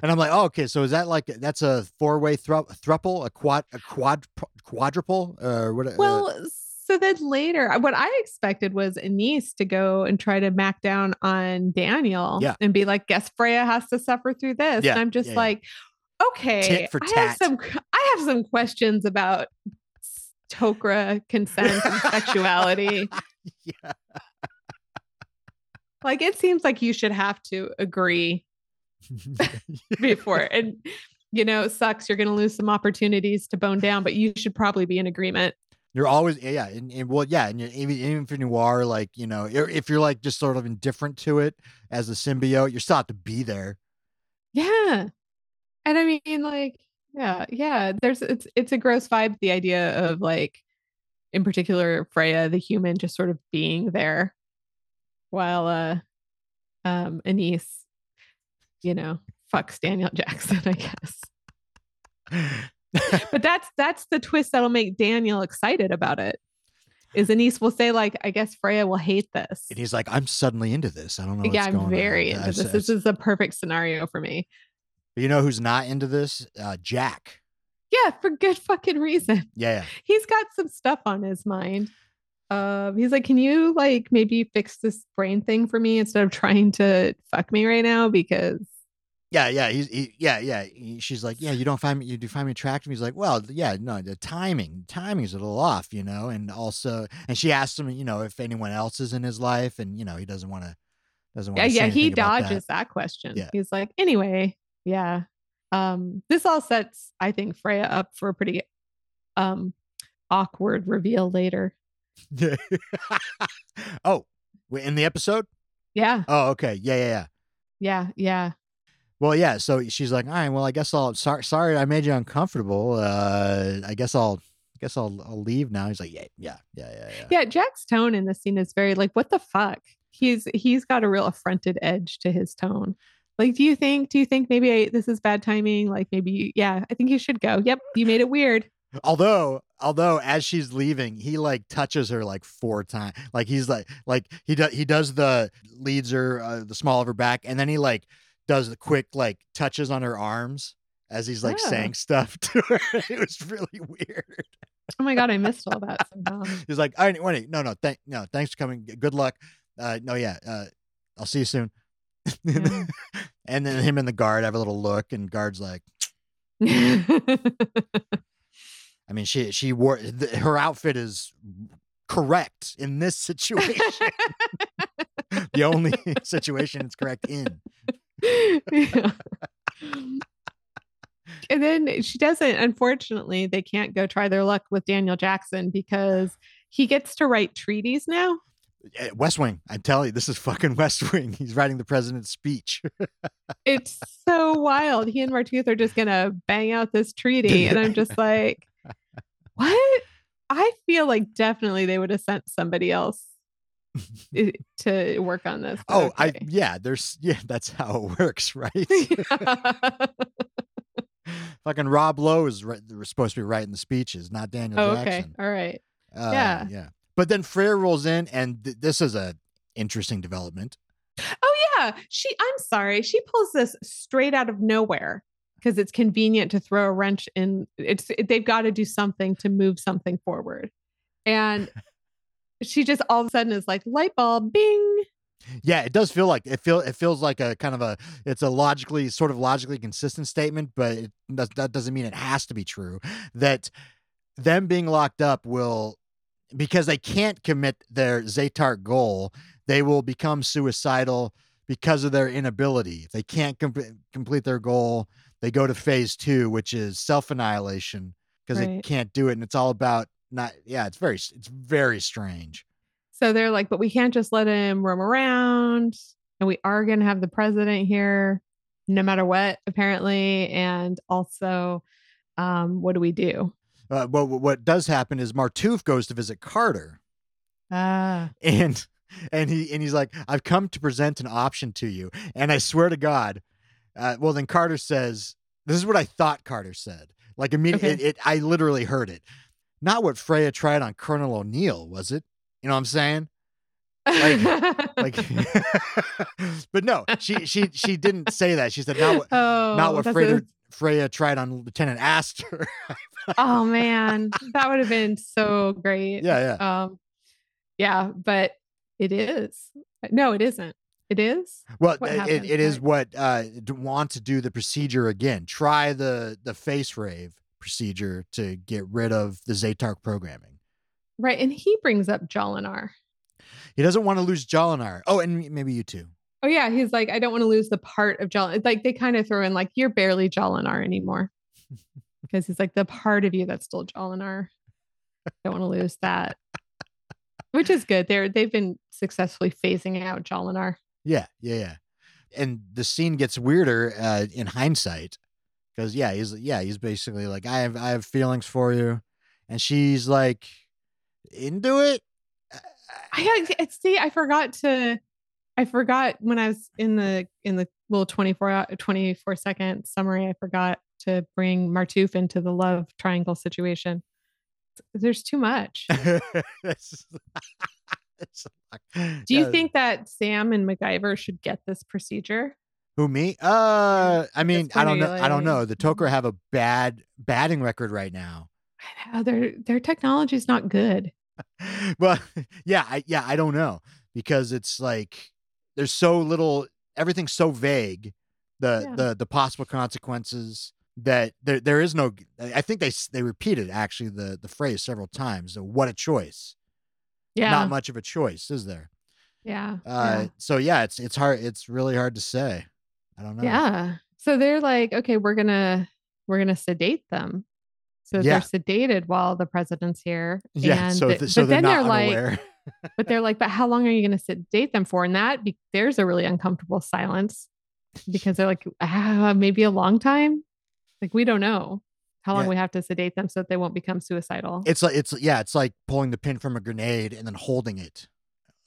And I'm like, oh, okay. So is that like that's a four way thru- thruple, a quad, a quad, quadruple, or what? uh, Well, so then later, what I expected was Anise to go and try to mac down on Daniel Yeah. and be like, guess Freya has to suffer through this. Yeah, And I'm just yeah, like, okay, I have some I have some questions about Tok'ra consent and sexuality. yeah. Like it seems like you should have to agree before. and you know, it sucks. You're gonna lose some opportunities to bone down, but you should probably be in agreement. You're always yeah, yeah, and, and well, yeah, and you're, even even if you are like you know, if you're like just sort of indifferent to it as a symbiote, you still have to be there. Yeah. And I mean like yeah, yeah, there's it's it's a gross vibe the idea of like in particular Freya the human just sort of being there while uh um Anise you know fucks Daniel Jackson I guess. But that's that's the twist that'll make Daniel excited about it. Is Anise will say like I guess Freya will hate this. and he's like, I'm suddenly into this. I don't know. What's yeah, I'm on." very Yeah, into I've this. s- This is a perfect scenario for me. But you know who's not into this? Uh, Jack. Yeah, for good fucking reason. Yeah, yeah. He's got some stuff on his mind. Um, he's like, Can you like maybe fix this brain thing for me instead of trying to fuck me right now? Because Yeah, yeah, he's he, yeah, yeah. He- she's like, yeah, you don't find me, you do find me attractive. He's like, well, yeah, no, the timing, timing's a little off, you know. And also, and she asks him, you know, if anyone else is in his life, and you know, he doesn't want to, doesn't want. yeah, yeah, he dodges that. question. Yeah. He's like, anyway, yeah. Um, this all sets, I think, Freya up for a pretty um awkward reveal later. That. oh, in the episode? Yeah, Oh, okay, yeah, yeah, yeah. yeah, yeah. Well, yeah. So she's like, all right, well, I guess I'll. Sorry, sorry, I made you uncomfortable. Uh, I guess I'll. I guess I'll. I'll leave now. He's like, yeah, yeah, yeah, yeah, yeah. Yeah, Jack's tone in this scene is very like, what the fuck? He's he's got a real affronted edge to his tone. Like, do you think? Do you think maybe I, this is bad timing? Like, maybe you, yeah, I think you should go. Yep, you made it weird. Although, although as she's leaving, he like touches her like four times. Like he's like, like he does, he does the leads her uh, the small of her back, and then he like does the quick like touches on her arms as he's like Oh. saying stuff to her. it was really weird. Oh my god, I missed all that somehow. He's like, all right, wait, no, no, thank, no, thanks for coming. Good luck. Uh, no, yeah, uh, I'll see you soon. Yeah. and then him and the guard have a little look, and guard's like, I mean, she she wore her outfit is correct in this situation. the only situation it's correct in. Yeah. And then she doesn't, unfortunately, they can't go try their luck with Daniel Jackson because he gets to write treaties now. Eh, West Wing, I tell you, this is fucking West Wing. He's writing the president's speech. It's so wild. He and Martouf are just gonna bang out this treaty. And I'm just like, what? I feel like definitely they would have sent somebody else to work on this. Oh, I yeah, there's yeah, that's how it works, right? fucking Rob Lowe is right, supposed to be writing the speeches, not Daniel oh, okay. All right. Uh, Yeah. yeah. But then Freya rolls in, and th- this is a interesting development. Oh yeah, she. I'm sorry. She pulls this straight out of nowhere because it's convenient to throw a wrench in. It's they've got to do something to move something forward, and she just all of a sudden is like light bulb, bing. Yeah, it does feel like it feel it feels like a kind of a it's a logically sort of logically consistent statement, but it does, that doesn't mean it has to be true. That them being locked up will because they can't commit their Za'tarc goal, they will become suicidal because of their inability. If they can't com- complete their goal, they go to phase two, which is self annihilation because they can't do it, and it's all about not. Yeah, it's very it's very strange. So they're like, but we can't just let him roam around, and we are going to have the president here, no matter what, apparently. And also, um, what do we do? Uh, but what does happen is Martouf goes to visit Carter, Ah, and and he and he's like, "I've come to present an option to you," and I swear to God, uh, well then Carter says, "This is what I thought." Carter said, like immediately, Okay. it, it, I literally heard it. Not what Freya tried on Colonel O'Neill, was it? You know what I'm saying? Like, like but no, she she she didn't say that. She said not what oh, not what Freya a- Freya tried on Lieutenant Astor. oh man, that would have been so great. yeah, yeah. Um, yeah, but it is. No, it isn't. It is. Well, What it, happened? it is Right. what uh, want to do the procedure again. Try the the face rave procedure to get rid of the Za'tarc programming. Right. And he brings up Jolinar. He doesn't want to lose Jolinar. Oh, and maybe you too. Oh yeah, he's like, I don't want to lose the part of Jolinar. Like they kind of throw in like, you're barely Jolinar anymore. Because he's like the part of you that's still Jolinar. Don't want to lose that. Which is good. They're they've been successfully phasing out Jolinar. Yeah, yeah, yeah. And the scene gets weirder uh, in hindsight because yeah, he's yeah, he's basically like, I have I have feelings for you, and she's like into it. I had- see, I forgot to I forgot when I was in the in the little 24 24 second summary, I forgot to bring Martouf into the love triangle situation. There's too much. Like- Do you yeah. think that Sam and MacGyver should get this procedure? Who me? Uh, I mean, I don't know. I don't know. The Tok'ra have a bad batting record right now. I know their their is not good. well, yeah, I, yeah, I don't know because it's like there's so little. Everything's so vague. The Yeah. the the possible consequences that there there is no. I think they they repeated actually the the phrase several times. So what a choice. Yeah, Not much of a choice, is there? yeah, Uh, so yeah, it's it's hard. It's really hard to say. I don't know. yeah. yeah. So they're like, okay, we're gonna we're gonna sedate them. So Yeah. they're sedated while the president's here. Yeah. and so th- so but they're then not they're like, but they're like, but how long are you going to sedate them for? And that be- there's a really uncomfortable silence because they're like, ah, maybe a long time. Like we don't know how long Yeah. we have to sedate them so that they won't become suicidal. It's like it's yeah, it's like pulling the pin from a grenade and then holding it.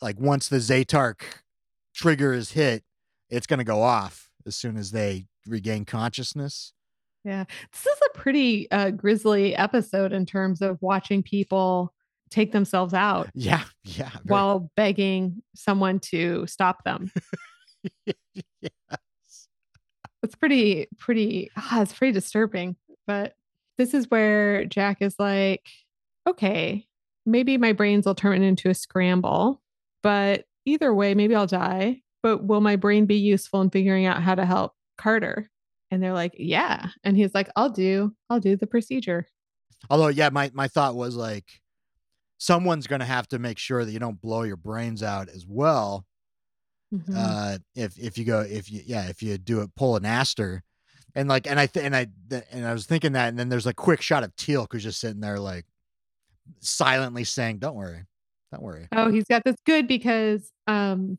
Like once the Za'tarc trigger is hit, it's gonna go off as soon as they regain consciousness. yeah, this is a pretty uh, grisly episode in terms of watching people take themselves out Yeah, yeah. very- while begging someone to stop them. yes. it's pretty pretty ah, it's pretty disturbing but this is where jack is like okay maybe my brains will turn into a scramble but either way maybe i'll die but will my brain be useful in figuring out how to help carter and they're like yeah and he's like i'll do i'll do the procedure Although, yeah, my my thought was like, someone's gonna have to make sure that you don't blow your brains out as well. Mhm. uh if if you go if you yeah if you do it pull an Astor and like and i th- and i th- and i was thinking that and then there's a quick shot of teal who's just sitting there like silently saying don't worry don't worry oh he's got this good because um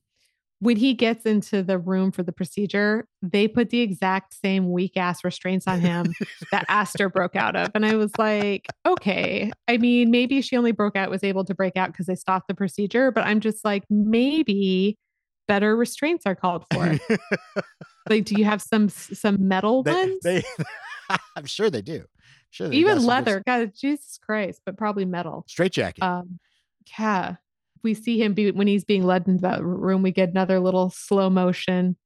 when he gets into the room for the procedure, they put the exact same weak ass restraints on him that Astor broke out of. And I was like, okay. I mean, maybe she only broke out, was able to break out because they stopped the procedure, but I'm just like, maybe better restraints are called for. like, do you have some some metal they, ones? they i'm sure they do sure they Even some good leather. God, Jesus Christ, but probably metal. straight jacket Um, yeah, we see him be when he's being led into that room. We get another little slow motion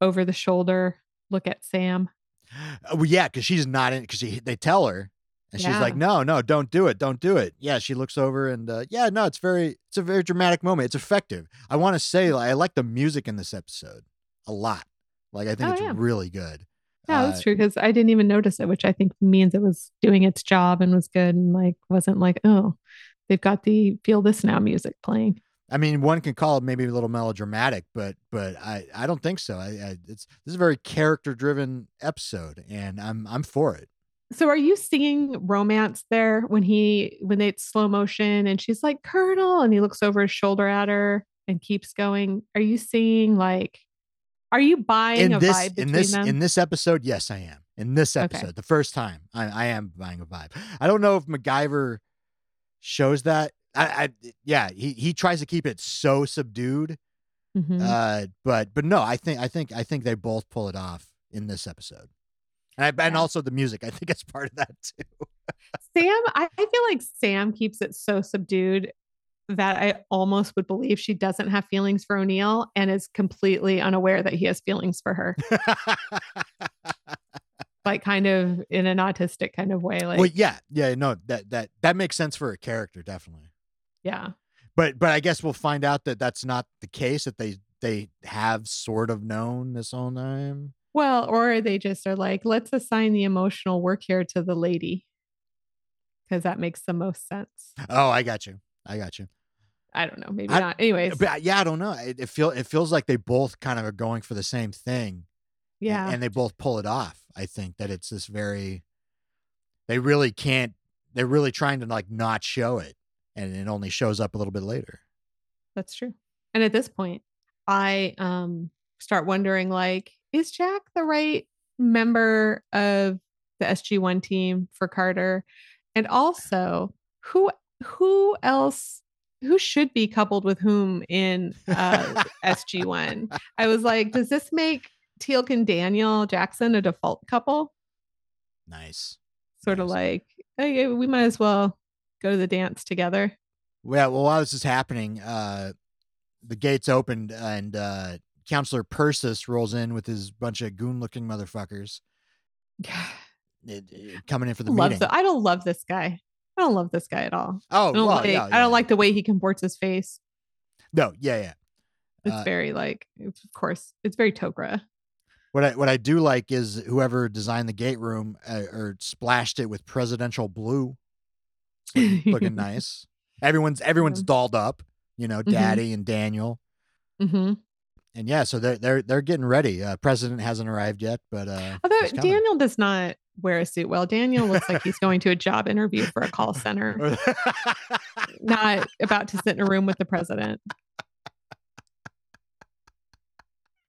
over the shoulder look at Sam. Uh, well, yeah because she's not in because they tell her and she's like no no don't do it don't do it yeah she looks over and uh, yeah no it's very it's a very dramatic moment it's effective i want to say like, i like the music in this episode a lot like i think Oh, it's yeah. really good Yeah, Uh, that's true because I didn't even notice it, which I think means it was doing its job and was good and like wasn't like oh they've got the feel this now music playing. I mean, one can call it maybe a little melodramatic, but but I, I don't think so. I, I it's this is a very character driven episode, and I'm I'm for it. So are you seeing romance there when he when it's slow motion and she's like Colonel and he looks over his shoulder at her and keeps going? Are you seeing like are you buying In a this vibe between in this them? in this episode, yes, I am. In this Okay. episode, the first time, I, I am buying a vibe. I don't know if MacGyver shows that. I, I yeah, he he tries to keep it so subdued. Mhm. Uh, but but no, I think I think I think they both pull it off in this episode. And I, and also the music, I think it's part of that too. Sam, I, I feel like Sam keeps it so subdued that I almost would believe she doesn't have feelings for O'Neill and is completely unaware that he has feelings for her, like kind of in an autistic kind of way. Like, well, yeah, yeah, no, that that that makes sense for a character, definitely. yeah, But but I guess we'll find out that that's not the case. That they they have sort of known this whole time. Well, or they just are like, let's assign the emotional work here to the lady because that makes the most sense. Oh, I got you. I got you. I don't know, maybe I- not. Anyways, But uh, yeah, I don't know. It, it feel it feels like they both kind of are going for the same thing. yeah, and they both pull it off. I think that it's this very. They really can't. They're really trying to like not show it, and it only shows up a little bit later. That's true. And at this point, I um start wondering like, is Jack the right member of the SG1 team for Carter? And also, who who else who should be coupled with whom in uh SG1? I was like, does this make Teal'c and Daniel Jackson a default couple? Nice. Sort of like, hey, we might as well go to the dance together. Yeah, well, while this is happening, uh, the gates opened and uh, Counselor Per'sus rolls in with his bunch of goon-looking motherfuckers eh, eh, coming in for the love meeting. the, I don't love this guy. I don't love this guy at all. oh, I don't well, like yeah, I don't like the way he comports his face. No, yeah, yeah. It's Uh, very like of course it's very Tok'ra. What I what I do like is whoever designed the gate room uh, or splashed it with presidential blue. Looking, looking nice. Everyone's everyone's dolled up. You know, Mhm. Daddy and Daniel, hmm and yeah, so they're they're they're getting ready. Uh, President hasn't arrived yet, but uh, Although. Daniel does not wear a suit well. Daniel looks like he's going to a job interview for a call center, not about to sit in a room with the president.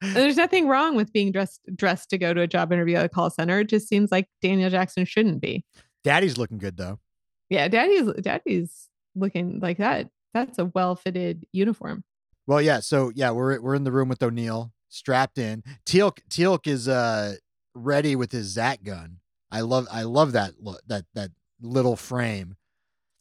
And There's nothing wrong with being dressed dressed to go to a job interview at a call center. It just seems like Daniel Jackson shouldn't be. Daddy's looking good though. Yeah, Daddy's Daddy's looking like that. That's a well fitted uniform. Well, yeah. So yeah, we're we're in the room with O'Neill, strapped in. Teal'c Teal'c is uh ready with his Zat gun. I love I love that look that that little frame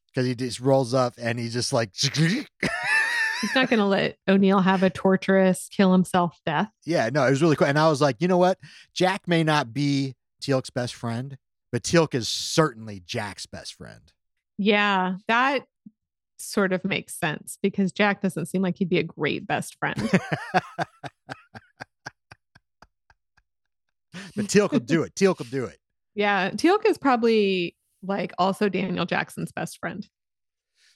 because he just rolls up and he just like He's not going to let O'Neill have a torturous, kill himself death. yeah no it was really cool and I was like you know what Jack may not be Teal'c's best friend but Teal'c is certainly Jack's best friend. Yeah, that sort of makes sense because Jack doesn't seem like he'd be a great best friend. But Teal'c could do it. Teal'c could do it. yeah, Teal'c is probably like also Daniel Jackson's best friend.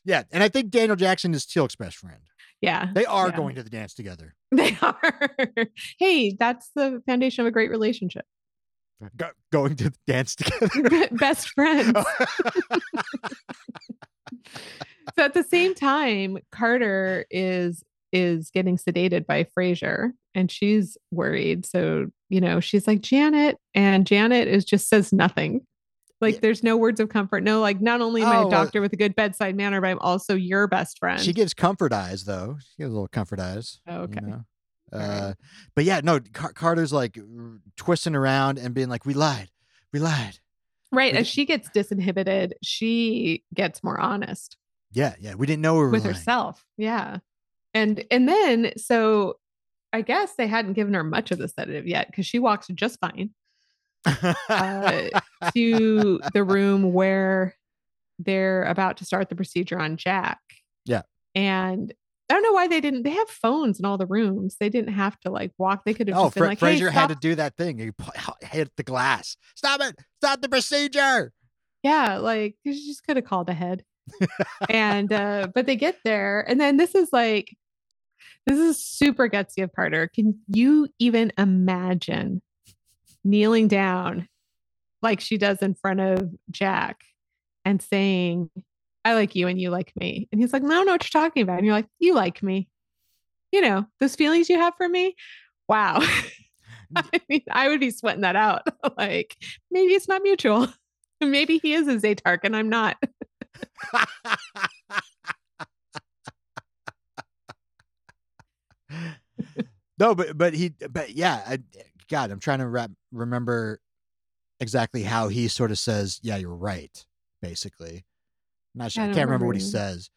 Yeah, and I think Daniel Jackson is Teal'c's best friend. Yeah, They are Yeah. going to the dance together. they are. hey, that's the foundation of a great relationship. Go, going to dance together. best friends. Oh. so at the same time, Carter is is getting sedated by Fraiser and she's worried. So, you know, she's like, Janet, and Janet is just says nothing. Like Yeah. there's no words of comfort. No, like not only my Oh, a well- doctor with a good bedside manner, but I'm also your best friend. She gives comfort eyes though. She gives a little comfort eyes. Oh, you okay. know? Uh, but yeah, no. Car- Carter's like r- twisting around and being like, "We lied, we lied." right. we As she gets disinhibited, she gets more honest. Yeah, yeah. We didn't know we were with lying. herself. Yeah. And and then so I guess they hadn't given her much of the sedative yet because she walks just fine uh, to the room where they're about to start the procedure on Jack. Yeah. And I don't know why they didn't. They have phones in all the rooms. They didn't have to like walk. They could have oh, just been Fra- like, "Hey, Fraiser had to do that thing. He hit the glass. Stop it! Stop the procedure. Yeah, like you just could have called ahead. and uh but they get there and then this is like this is super gutsy of Carter. Can you even imagine kneeling down like she does in front of Jack and saying, I like you and you like me. And he's like, I don't know what you're talking about. And you're like, you like me. You know, those feelings you have for me. Wow. I mean, I would be sweating that out. like, maybe it's not mutual. maybe he is a Za'tarc and I'm not. no, but but he but yeah, I, God, I'm trying to wrap, remember exactly how he sort of says, "Yeah, you're right." Basically, not sure. I I can't remember what he says,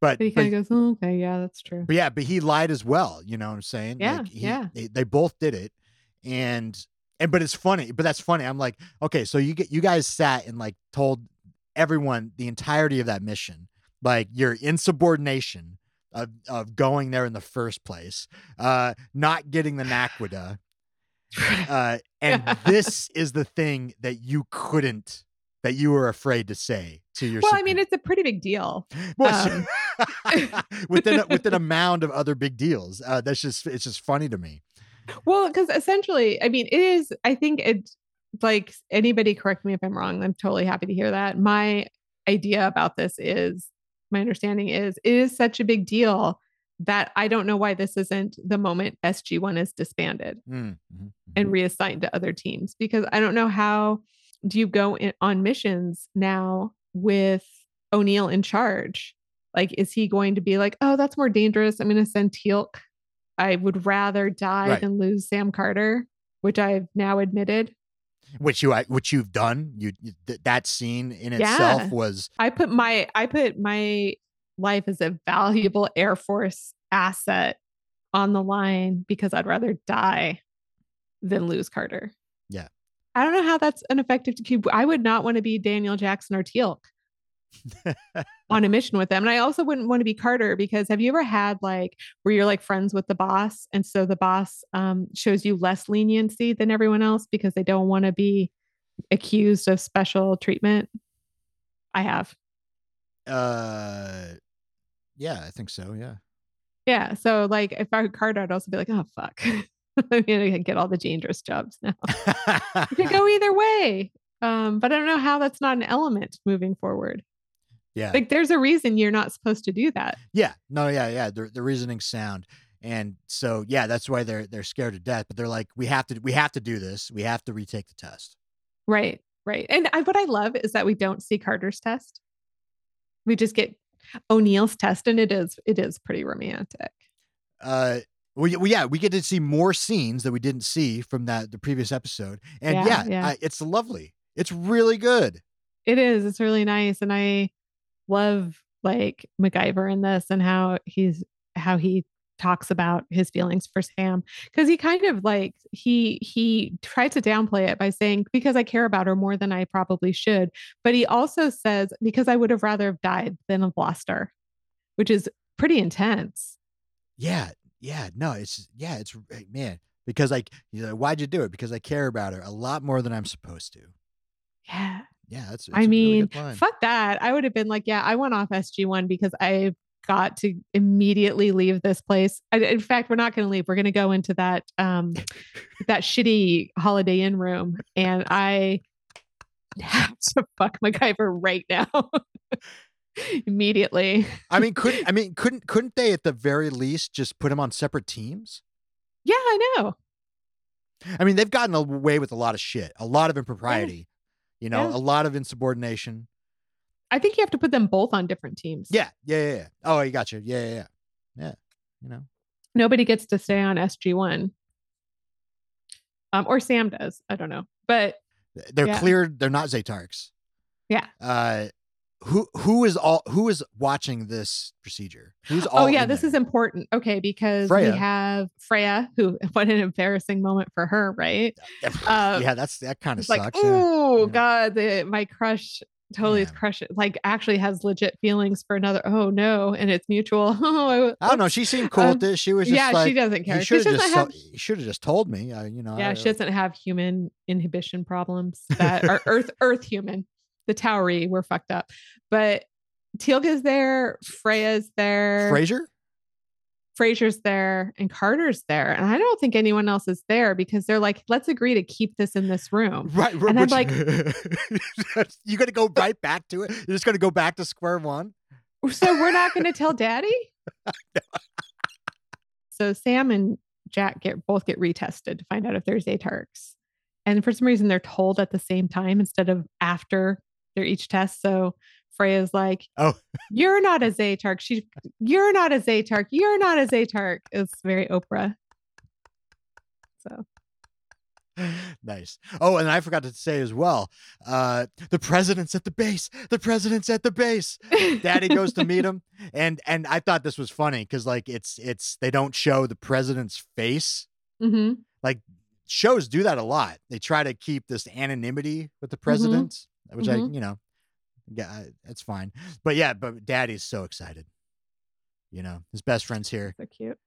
but But he kind of goes, oh, okay, yeah, that's true. but yeah, but he lied as well. You know what I'm saying? Yeah, Like, he- yeah. They, they both did it, and and but it's funny. But that's funny. I'm like, okay, so you get you guys sat and like told everyone the entirety of that mission, like your insubordination of of going there in the first place, uh, not getting the naquadah, uh, and this is the thing that you couldn't. That you were afraid to say to your. well, I mean, it's a pretty big deal. well, within a, within a mound of other big deals. Uh, that's just it's just funny to me. Well, because essentially, I mean, it is, I think it's like anybody correct me if I'm wrong. I'm totally happy to hear that. My idea about this is my understanding is it is such a big deal that I don't know why this isn't the moment SG1 is disbanded Mm, mhm, and mhm. reassigned to other teams because I don't know how do you go in, on missions now with O'Neill in charge? Like, is he going to be like, oh, that's more dangerous? I'm going to send Teal'c. I would rather die Right. than lose Sam Carter, which I've now admitted. which you which you've done. You th- that scene in itself was I put my I put my life as a valuable Air Force asset on the line because I'd rather die than lose Carter. Yeah. I don't know how that's an effective to keep. I would not want to be Daniel Jackson or Teal'c on a mission with them. And I also wouldn't want to be Carter because have you ever had like where you're like friends with the boss and so the boss um, shows you less leniency than everyone else because they don't want to be accused of special treatment? I have. uh, yeah, I think so. Yeah. Yeah. So like if I were Carter, I'd also be like, oh fuck. I'm gonna get all the dangerous jobs now. It could go either way. Um, but I don't know how that's not an element moving forward. yeah. Like there's a reason you're not supposed to do that. Yeah, no, yeah, yeah. The the reasoning's sound, and so yeah, that's why they're they're scared to death. But they're like, we have to we have to do this. We have to retake the test. Right. Right. And I, what I love is that we don't see Carter's test. We just get O'Neill's test, and it is it is pretty romantic. Uh, well, yeah, we get to see more scenes that we didn't see from that the previous episode, and Yeah, yeah, yeah. I, it's lovely. It's really good. It is. It's really nice, and I love like MacGyver in this and how he's how he talks about his feelings for Sam because he kind of like he he tries to downplay it by saying because I care about her more than I probably should, but he also says because I would have rather have died than have lost her, which is pretty intense. Yeah, yeah, no, it's yeah, it's eh, man because like, you know, why'd you do it? Because I care about her a lot more than I'm supposed to. Yeah. Yeah, that's. I really mean, good fuck that. I would have been like, yeah, I went off SG1 because I've got to immediately leave this place. I, in fact, we're not going to leave. We're going to go into that um that shitty Holiday Inn room, and I have to fuck MacGyver right now. immediately. I mean, couldn't I mean couldn't couldn't they at the very least just put him on separate teams? Yeah, I know. I mean, they've gotten away with a lot of shit, a lot of impropriety, you know, Yeah. a lot of insubordination. I think you have to put them both on different teams. Yeah, yeah, yeah. yeah. Oh, you got you. Yeah, yeah, yeah. Yeah, you know. Nobody gets to stay on SG1. Um, or Sam does. I don't know. But They're Yeah. cleared. They're not Za'tarcs. Yeah. Uh, who who is all who is watching this procedure? Who's all? oh yeah, this there? is important. Okay, because Freya. we have Freya, who what an embarrassing moment for her, right? uh, yeah, that's that kind of It's like, oh Yeah. god, the, my crush totally is Yeah. crush like actually has legit feelings for another. Oh no, and it's mutual. oh, I don't know. She seemed cool Um, with this. She was just yeah, like, she doesn't care. She should have just have. have, should have just told me. I, you know. yeah, I, she doesn't have human inhibition problems that are Earth Earth human. The Towery were fucked up, but Teal'c's there, Freya's there, Fraiser. Fraiser's there, and Carter's there, and I don't think anyone else is there because they're like, let's agree to keep this in this room. Right, And I'm like- you're gonna go right back to it. You're just gonna go back to square one. So we're not going to tell Daddy. so Sam and Jack get both get retested to find out if there's a Atarks, and for some reason they're told at the same time instead of after their each test. So Freya's like, Oh. you're not a Za'tarc. She, you're not a Za'tarc. You're not a Za'tarc." It's very Oprah. So nice. Oh, and I forgot to say as well. Uh, the president's at the base. The president's at the base. Daddy goes to meet him, and and I thought this was funny because like it's it's they don't show the president's face. hmm Shows do that a lot. They try to keep this anonymity with the president, which I Mhm. you know, yeah, I- that's fine. But yeah, but Daddy's so excited. You know, his best friend's here. So cute.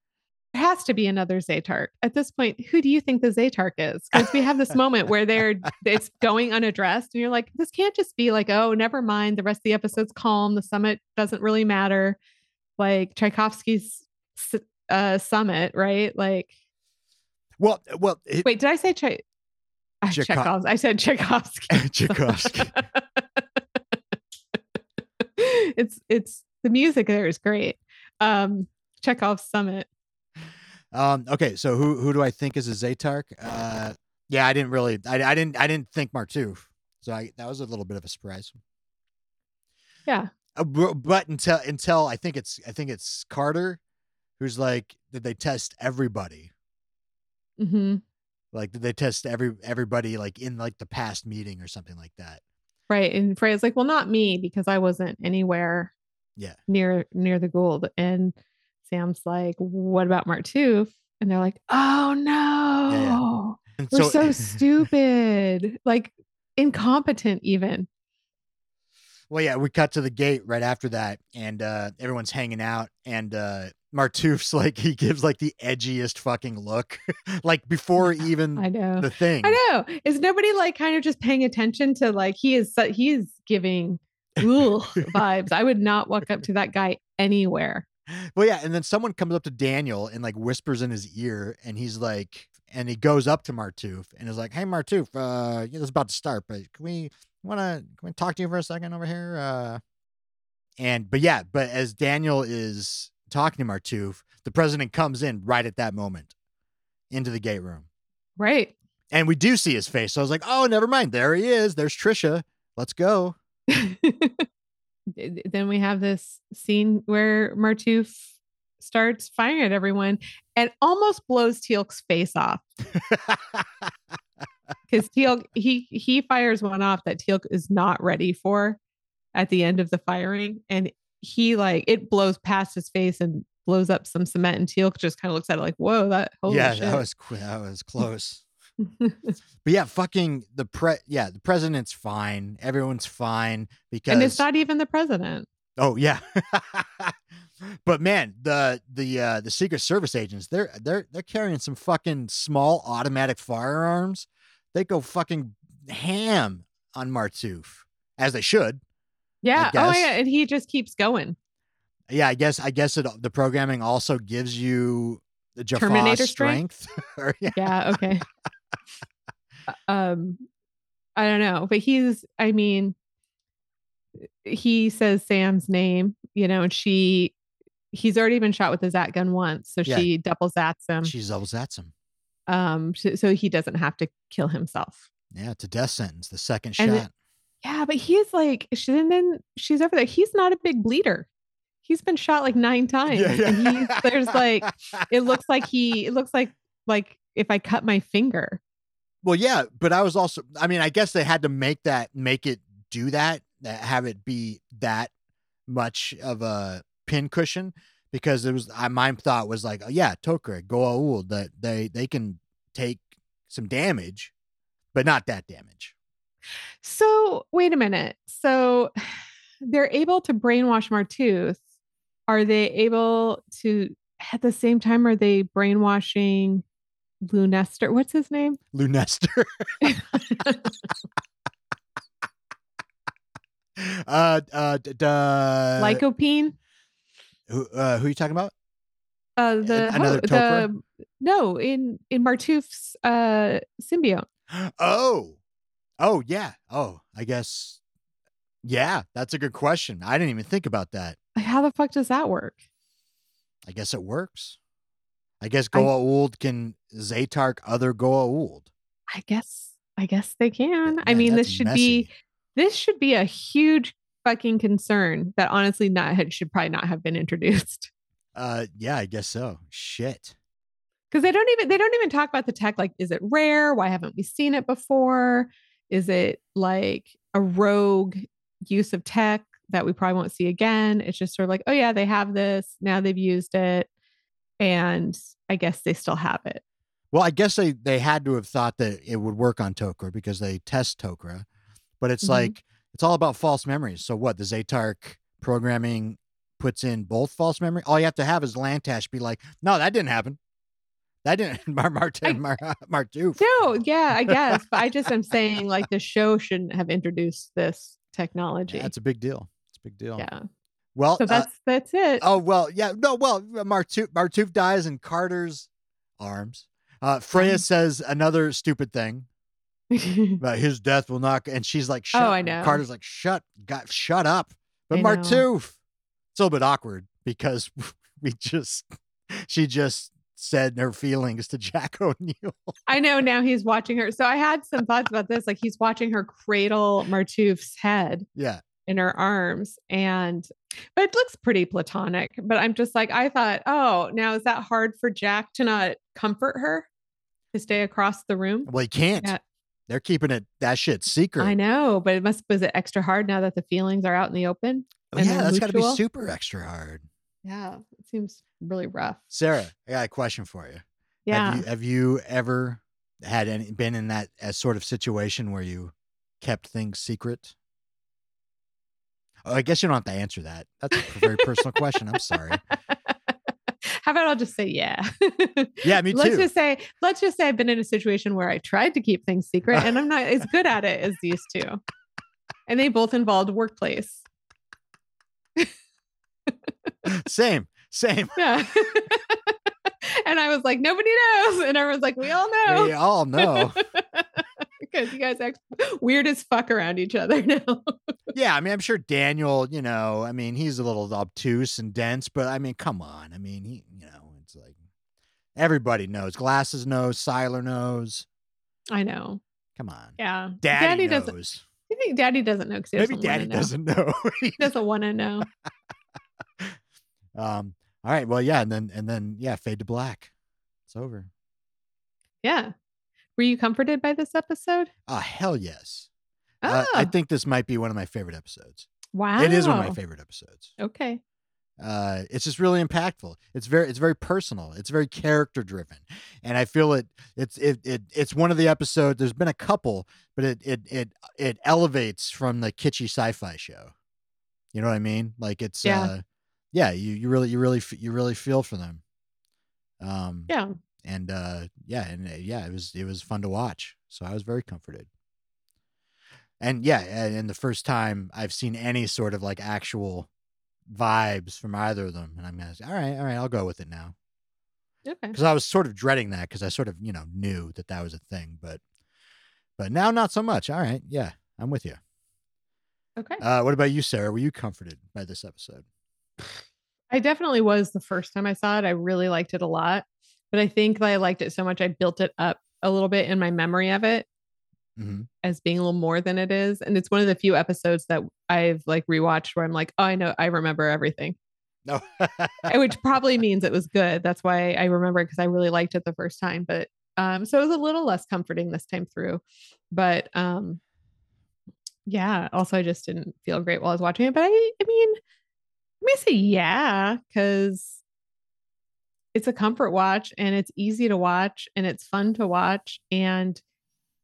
There has to be another Za'tarc. At this point, who do you think the Za'tarc is? Because we have this moment where they're it's going unaddressed, and you're like, this can't just be like, oh, never mind. The rest of the episode's calm. The summit doesn't really matter. Like Tchaikovsky's uh, summit, right? Like, Well, well, it, wait, did I say Tchai- Tchaikovsky? I said Tchaikovsky. Tchaikovsky. it's it's the music there is great. Um, Chekhov's summit. Um, okay, so who who do I think is a Za'tarc? Uh, yeah, I didn't really, I, I didn't, I didn't think Martouf, so I, that was a little bit of a surprise. Yeah. Uh, but until until I think it's I think it's Carter, who's like, did they test everybody? hmm Like, did they test every everybody like in like the past meeting or something like that? Right. And Freya's like, well, not me because I wasn't anywhere Yeah. near near the Goa'uld. And Sam's like, "What about Martouf?" And they're like, "Oh no, And we're so stupid, like incompetent, even." Well, yeah, we cut to the gate right after that, and uh, everyone's hanging out, and uh, Martouf's like he gives like the edgiest fucking look, like before even I know. the thing. I know. Is nobody like kind of just paying attention to like he is he is giving ugh, vibes. I would not walk up to that guy anywhere. Well, yeah, and then someone comes up to Daniel and like whispers in his ear, and he's like, and he goes up to Martouf and is like, "Hey, Martouf, uh, yeah, this is about to start, but can we want to can we talk to you for a second over here?" Uh, and but yeah, but as Daniel is talking to Martouf, the president comes in right at that moment into the gate room, Right. and we do see his face. So I was like, "Oh, never mind, there he is. There's Trisha. Let's go." then we have this scene where Martouf starts firing at everyone and almost blows Teal'c's face off because Teal he he fires one off that Teal'c is not ready for at the end of the firing, and he like it blows past his face and blows up some cement, and teal just kind of looks at it like, "Whoa, that holy yeah, shit!" that was that was close. But yeah, fucking the pre yeah, the president's fine. Everyone's fine because and it's not even the president. Oh yeah. but man, the the uh the Secret Service agents, they're they're they're carrying some fucking small automatic firearms. They go fucking ham on Martouf. As they should. Yeah. Oh yeah, and he just keeps going. Yeah, I guess I guess it the programming also gives you the Jaffa Terminator strength. strength? Yeah. yeah okay Uh, um i don't know but he's i mean he says sam's name you know and she he's already been shot with a zat gun once so Yeah. she double zats him She doubles that's him. um so, so he doesn't have to kill himself Yeah, it's a death sentence, the second And it- shot. Yeah but he's like she, and then she's over there he's not a big bleeder he's been shot like nine times and he's, there's like it looks like he it looks like like if i cut my finger Well, yeah, but I was also. I mean, I guess they had to make that, make it do that, that have it be that much of a pin cushion because it was. I my thought was like, oh, yeah, Tok'ra, Goa'uld, that they they can take some damage, but not that damage. So wait a minute. So they're able to brainwash Martouf. Are they able to at the same time? Are they brainwashing Lunester? What's his name? Lunester. uh, uh, d- d- Lycopene? Who, uh, who are you talking about? Uh, the another ho- the no in in Martouf's uh symbiote. Oh, oh yeah. Oh, I guess. Yeah, that's a good question. I didn't even think about that. How the fuck does that work? I guess it works. I guess I- Goa'uld can Za'tarc other Goa'uld. I guess I guess they can. I mean, this should be this should be a huge fucking concern that honestly not had- should probably not have been introduced. Uh, yeah, I guess so. Shit. because they don't even they don't even talk about the tech like is it rare why haven't we seen it before is it like a rogue use of tech that we probably won't see again it's just sort of like oh yeah they have this now they've used it and i guess they still have it Well, I guess they they had to have thought that it would work on Tok'ra because they test Tok'ra, but it's Mhm. like it's all about false memories. So what the Za'tarc programming puts in both false memory. All you have to have is Lantash be like, no, that didn't happen. That didn't. Mar Martin Mar Martouf. no yeah i guess but i just am saying like the show shouldn't have introduced this technology That's a big deal. It's a big deal. yeah Well, so uh, that's that's it oh well, yeah. No, well, Martouf Martouf dies in Carter's arms. Uh, Freya says another stupid thing about his death will not. And she's like, "Shut." Oh, I know. Carter's like, "Shut, got shut up." But I know. It's a little bit awkward because we just she just said her feelings to Jack O'Neill. I know now he's watching her. So I had some thoughts about this. Like he's watching her cradle Martouf's head yeah, in her arms. And but it looks pretty platonic. But I'm just like, I thought, oh, now is that hard for Jack to not comfort her to stay across the room? well, he can't. Yeah. They're keeping it that shit secret. I know, but it must was it extra hard now that the feelings are out in the open? Oh, yeah, that's got to be super extra hard. Yeah, it seems really rough. Sarah, I got a question for you. Yeah. Have you, have you ever had any been in that uh, sort of situation where you kept things secret? Oh, I guess you don't have to answer that. That's a very personal question. I'm sorry. How about I'll just say yeah. Yeah, me too. let's just say let's just say I've been in a situation where I tried to keep things secret and I'm not as good at it as these two. And they both involved workplace. Same, same. Yeah. and I was like, nobody knows. And everyone's like, we all know. We all know. because you guys act weird as fuck around each other now. Yeah, I mean, I'm sure Daniel, you know, I mean, he's a little obtuse and dense, but I mean, come on. I mean, he, you know, it's like everybody knows. Glasses knows, Siler knows. I know. Come on. Yeah. Daddy, doesn't. knows. I think Daddy doesn't know he Maybe doesn't Daddy doesn't know. He doesn't want to know. Um, all right. Well, yeah, and then and then yeah, fade to black. It's over. Yeah. Were you comforted by this episode? Oh, hell yes. Oh, Uh, I think this might be one of my favorite episodes. wow. It is one of my favorite episodes. Okay. uh it's just really impactful it's very it's very personal it's very character driven and i feel it it's it, it it's one of the episodes there's been a couple but it it it it elevates from the kitschy sci-fi show you know what i mean like it's Yeah. uh yeah you you really you really you really feel for them. Um Yeah. and uh yeah and uh, yeah it was it was fun to watch so i was very comforted. And yeah and, and the first time i've seen any sort of like actual vibes from either of them and i'm gonna say all right all right i'll go with it now. Okay. because i was sort of dreading that because i sort of you know knew that that was a thing but but now not so much. All right yeah i'm with you Okay. uh what about you sarah? Were you comforted by this episode I definitely was the first time I saw it. I really liked it a lot, but I think that I liked it so much I built it up a little bit in my memory of it mm-hmm. as being a little more than it is. And it's one of the few episodes that I've like rewatched where I'm like, oh, I know, I remember everything, no which probably means it was good. That's why I remember because I really liked it the first time. But um, so it was a little less comforting this time through. But um, yeah, also I just didn't feel great while I was watching it. But I, I mean, me say yeah, because it's a comfort watch and it's easy to watch and it's fun to watch. And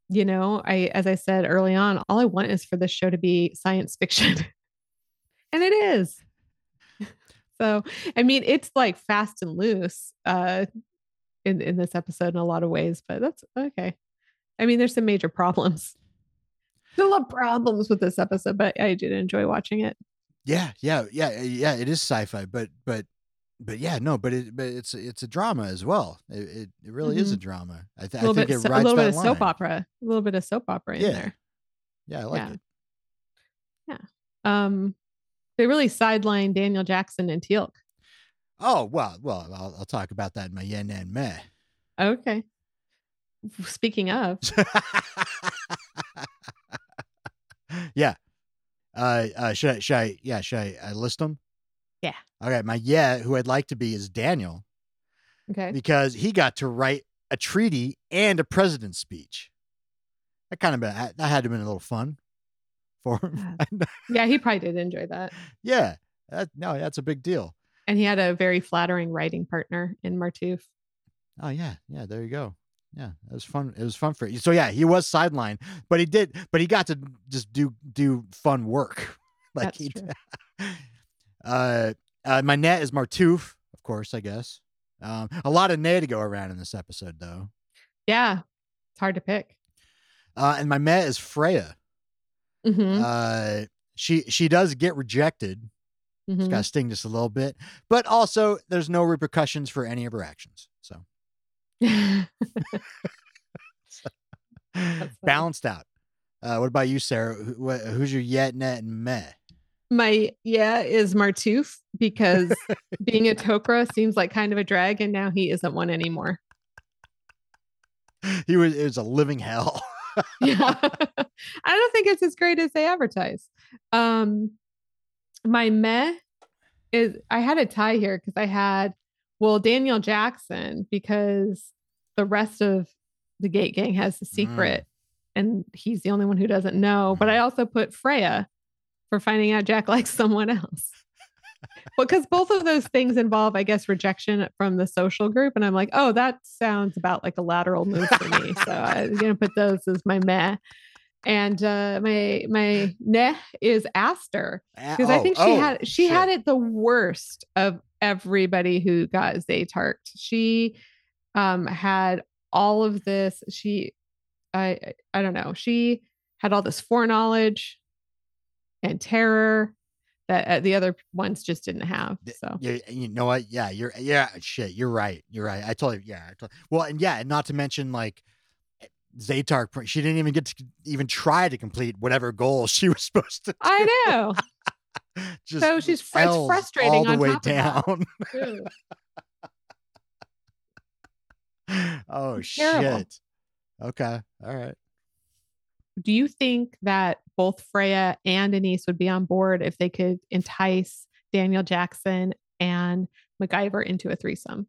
you know, I as I said early on, all I want is for this show to be science fiction. and it is. So I mean it's like fast and loose uh in, in this episode in a lot of ways, but that's okay. I mean, there's some major problems. There's a lot of problems with this episode, but I did enjoy watching it. Yeah, yeah, yeah, yeah. It is sci-fi, but but but yeah, no, but it but it's it's a drama as well. It it, it really is a drama. I, th- A I little think bit, it so- a rides little bit of soap opera, a little bit of soap opera in there. Yeah, I like Yeah. it. Yeah. Um, they really sidelined Daniel Jackson and Teal'c. Oh well, well, I'll, I'll talk about that in my yen and meh. Okay. Speaking of, yeah. Uh, uh, should I? Should I? Yeah. Should I, I list them? Yeah. Okay. My yeah, who I'd like to be is Daniel okay, because he got to write a treaty and a president's speech. That kind of been, that had to have been a little fun for him. yeah, he probably did enjoy that, yeah. That, no, that's a big deal. and he had a very flattering writing partner in Martouf. Oh yeah, yeah. There you go. Yeah, it was fun. It was fun for you. So yeah, he was sidelined, but he did. But he got to just do do fun work. like That's he. true. Uh, uh, my net is Martouf, of course. I guess. Um, a lot of net to go around in this episode, though. Yeah, it's hard to pick. Uh, and my met is Freya. Mhm, Uh, she she does get rejected. It's mhm. got to sting just a little bit, but also there's no repercussions for any of her actions. Balanced out. Uh, what about you, Sarah? Who, wh- who's your yet, net, and meh? My yeah is Martouf because being a Tok'ra seems like kind of a drag, and now he isn't one anymore. He was it was a living hell. yeah i don't think it's as great as they advertise um my meh is i had a tie here because i had well daniel jackson because the rest of the gate gang has the secret mm. and he's the only one who doesn't know but i mm. also put freya for finding out jack likes someone else because both of those things involve, I guess, rejection from the social group. And I'm like, oh, that sounds about like a lateral move for me. so I'm gonna put those as my meh. And uh, my my neh is Astor ah, because I Oh, think she oh, had she shit. had it the worst of everybody who got Za'tarced. She um had all of this. She I I- don't know. She had all this foreknowledge and terror that uh, the other ones just didn't have. So You, you know what? Yeah, you're yeah, shit. You're right. You're right. I totally yeah. I tot- well, and yeah, and not to mention like Za'tarc. She didn't even get to even try to complete whatever goal she was supposed to. I know. Just So she's L's frustrating all the on way top of that. down. Oh It's terrible. shit. Okay. All right. Do you think that both Freya and Anise would be on board if they could entice Daniel Jackson and MacGyver into a threesome?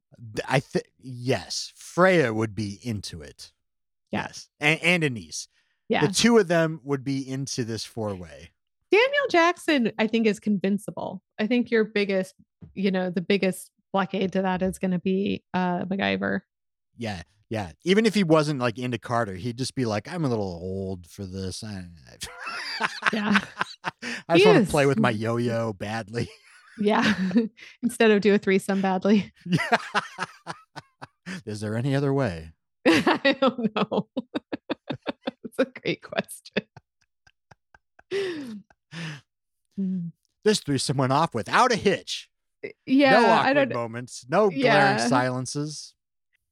I think yes, Freya would be into it. Yeah. Yes, and, and Anise. Yeah. The two of them would be into this four way. Daniel Jackson, I think, is convincible. I think your biggest, you know, the biggest blockade to that is going to be uh MacGyver. Yeah, yeah. Even if he wasn't like into Carter, he'd just be like, "I'm a little old for this." I, Yeah. I just want to play with my yo-yo badly. Yeah. Instead of do a threesome badly. Yeah. Is there any other way? I don't know. It's a great question. Mm. This threesome went off without a hitch. Yeah, no I awkward don't moments. No glaring Yeah. silences.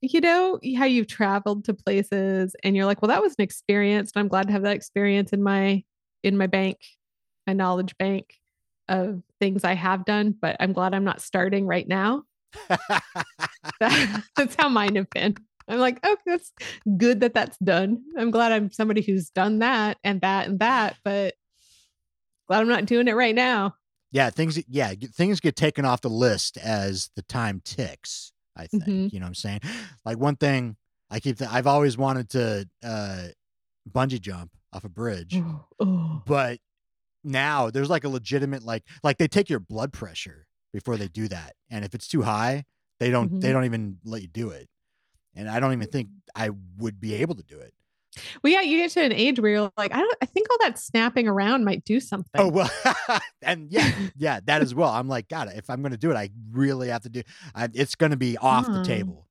you know how you've traveled to places and you're like, well, that was an experience, and I'm glad to have that experience in my in my bank, my knowledge bank of things I have done, but I'm glad I'm not starting right now. That, that's how mine have been. I'm like, oh, that's good that that's done. I'm glad I'm somebody who's done that and that and that, but glad I'm not doing it right now. yeah, things. Yeah, things get taken off the list as the time ticks. I think Mhm. you know what I'm saying. Like one thing I keep. Th- I've always wanted to uh, bungee jump off a bridge, Oh, but now there's like a legitimate like like they take your blood pressure before they do that, and if it's too high, they don't they Mhm. don't even let you do it. And I don't even think I would be able to do it. Well, yeah, you get to an age where you're like, I don't. I think all that snapping around might do something. Oh well, and yeah, yeah, that as well. I'm like, God, if I'm going to do it, I really have to do. I, it's going to be off the Hmm. table.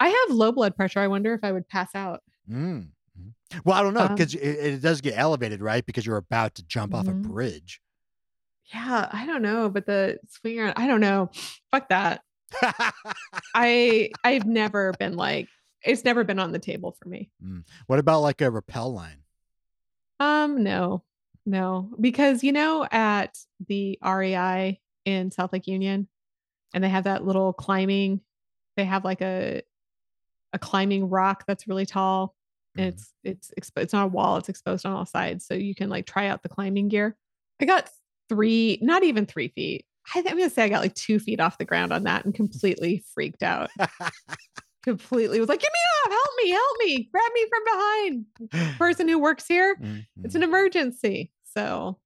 I have low blood pressure. I wonder if I would pass out. Mm. mhm. Well, I don't know Um, because it, it does get elevated, right? Because you're about to jump off a Mhm. bridge. Yeah, I don't know, but the swing around, I don't know. Fuck that. I I've never been like it's never been on the table for me. what about like a rappel line? Um, no, no, because you know, at the REI in South Lake Union, and they have that little climbing, they have like a a climbing rock that's really tall. And Mhm. it's it's expo- it's not a wall, it's exposed on all sides. So you can like try out the climbing gear. I got three, not even three feet. I, I'm gonna say I got like two feet off the ground on that and completely freaked out. completely was like, get me off, help me, help me, grab me from behind. Person who works here, Mm, it's an emergency. So,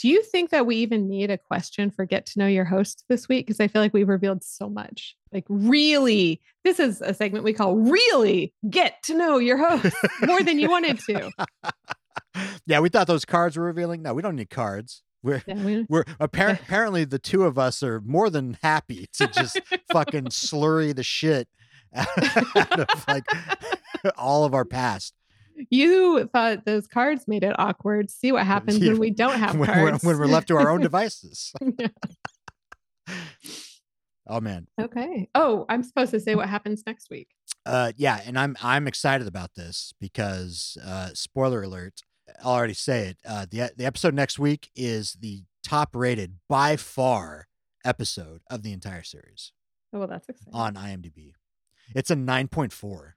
do you think that we even need a question for get to know your host this week? Because I feel like we've revealed so much. Like, really, this is a segment we call Really Get to Know Your Host more than you wanted to. yeah, we thought those cards were revealing. No, we don't need cards. We're Yeah, we- we're appar- apparently the two of us are more than happy to just fucking slurry the shit out of like all of our past. you thought those cards made it awkward. See what happens Yeah, when we don't have when, when- cards. when we're left to our own devices. Yeah. Oh man. okay. Oh, I'm supposed to say what happens next week. Uh yeah, and I'm I'm excited about this because uh spoiler alert, I'll already say it. Uh the the episode next week is the top rated by far episode of the entire series Oh, well, that's exciting. on IMDb. It's a 9.4.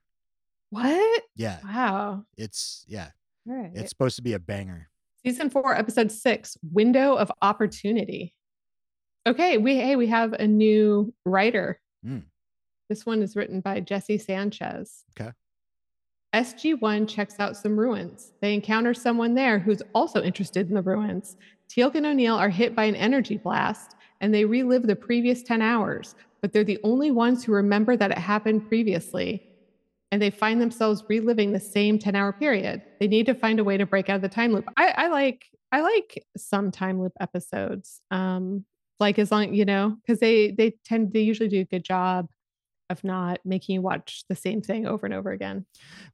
what? Yeah, Wow. it's yeah, right. it's supposed to be a banger. Season four, episode six, window of opportunity. Okay, we hey, we have a new writer. Mm. This one is written by Jesse Sanchez. Okay. SG1 checks out some ruins. They encounter someone there who's also interested in the ruins. Teal'c and O'Neill are hit by an energy blast, and they relive the previous 10 hours, but they're the only ones who remember that it happened previously. And they find themselves reliving the same 10 hour period. They need to find a way to break out of the time loop. I, I like I like some time loop episodes. Um, like as long you know, because they they tend they usually do a good job of not making you watch the same thing over and over again.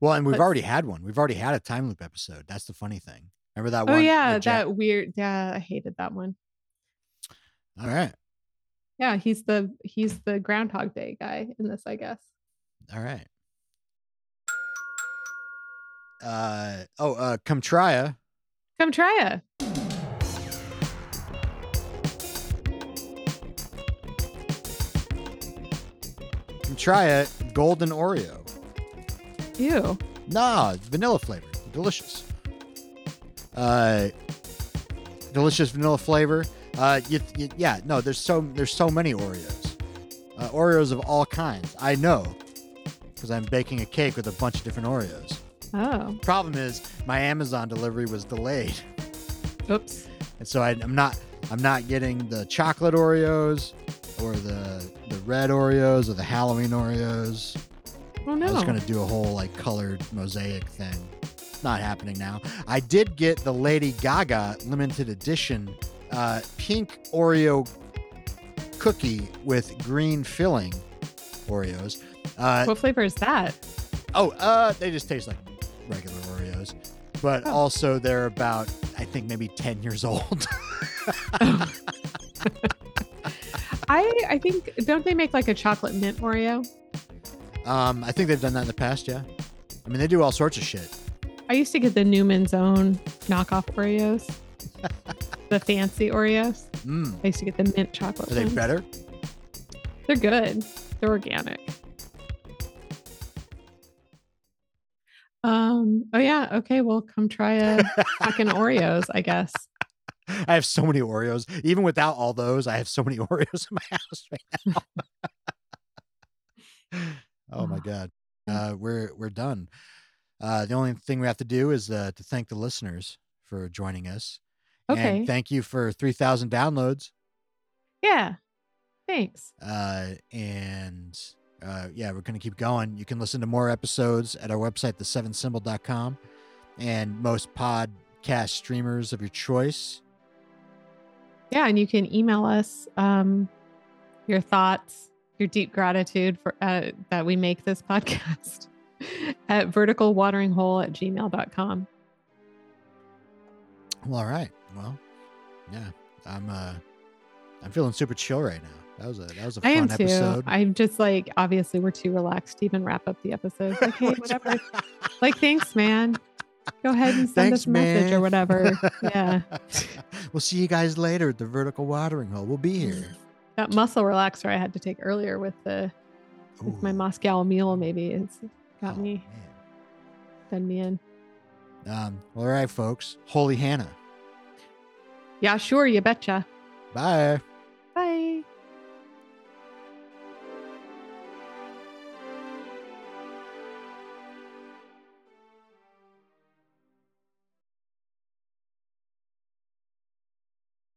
Well, and we've But- already had one. We've already had a time loop episode. That's the funny thing. Remember that Oh one? yeah, with Jack- that weird. Yeah, I hated that one. All right. Yeah, he's the he's the Groundhog Day guy in this, I guess. All right. Uh oh, uh come try. Come try it. Come try it. Golden Oreo. Ew. Nah, vanilla flavor. Delicious. Uh delicious vanilla flavor. Uh you, you, yeah, no, there's so there's so many Oreos. Uh, Oreos of all kinds. I know. Because I'm baking a cake with a bunch of different Oreos. Oh. Problem is, my Amazon delivery was delayed. Oops. And so I, I'm not I'm not getting the chocolate Oreos or the the red Oreos or the Halloween Oreos. Oh no! I was gonna do a whole like colored mosaic thing. Not happening now. I did get the Lady Gaga limited edition uh, pink Oreo cookie with green filling Oreos. Uh, what flavor is that? oh, uh, they just taste like regular Oreos, but Oh. also they're about I think maybe ten years old. I I think don't they make like a chocolate mint Oreo? um, I think they've done that in the past. Yeah, I mean they do all sorts of shit. I used to get the Newman's own knockoff Oreos. the fancy Oreos. Mm. I used to get the mint chocolate. Are they ones. better? They're good. They're organic. Um. Oh yeah. Okay. Well, come try a fucking Oreos. I guess. I have so many Oreos. Even without all those, I have so many Oreos in my house right now. oh my god. Uh, we're we're done. Uh, the only thing we have to do is uh, to thank the listeners for joining us. Okay. And thank you for 3,000 downloads. Yeah. Thanks. Uh, and uh, yeah, we're going to keep going. You can listen to more episodes at our website, the7symbol.com, and most podcast streamers of your choice. Yeah, and you can email us um, your thoughts, your deep gratitude for uh, that we make this podcast at verticalwateringhole at gmail.com. Well, all right. Well, yeah, I'm uh, I'm feeling super chill right now. That was a that was a I fun am too. episode. I'm just like, obviously, we're too relaxed to even wrap up the episode. Like, hey, whatever. like, thanks, man. Go ahead and send Thanks, us a message or whatever. Yeah. we'll see you guys later at the vertical watering hole. We'll be here. That muscle relaxer I had to take earlier with the with my Moscow mule, maybe it's got Oh, me, send me in. Um, well, all right, folks. Holy Hannah. Yeah, sure, you betcha. Bye.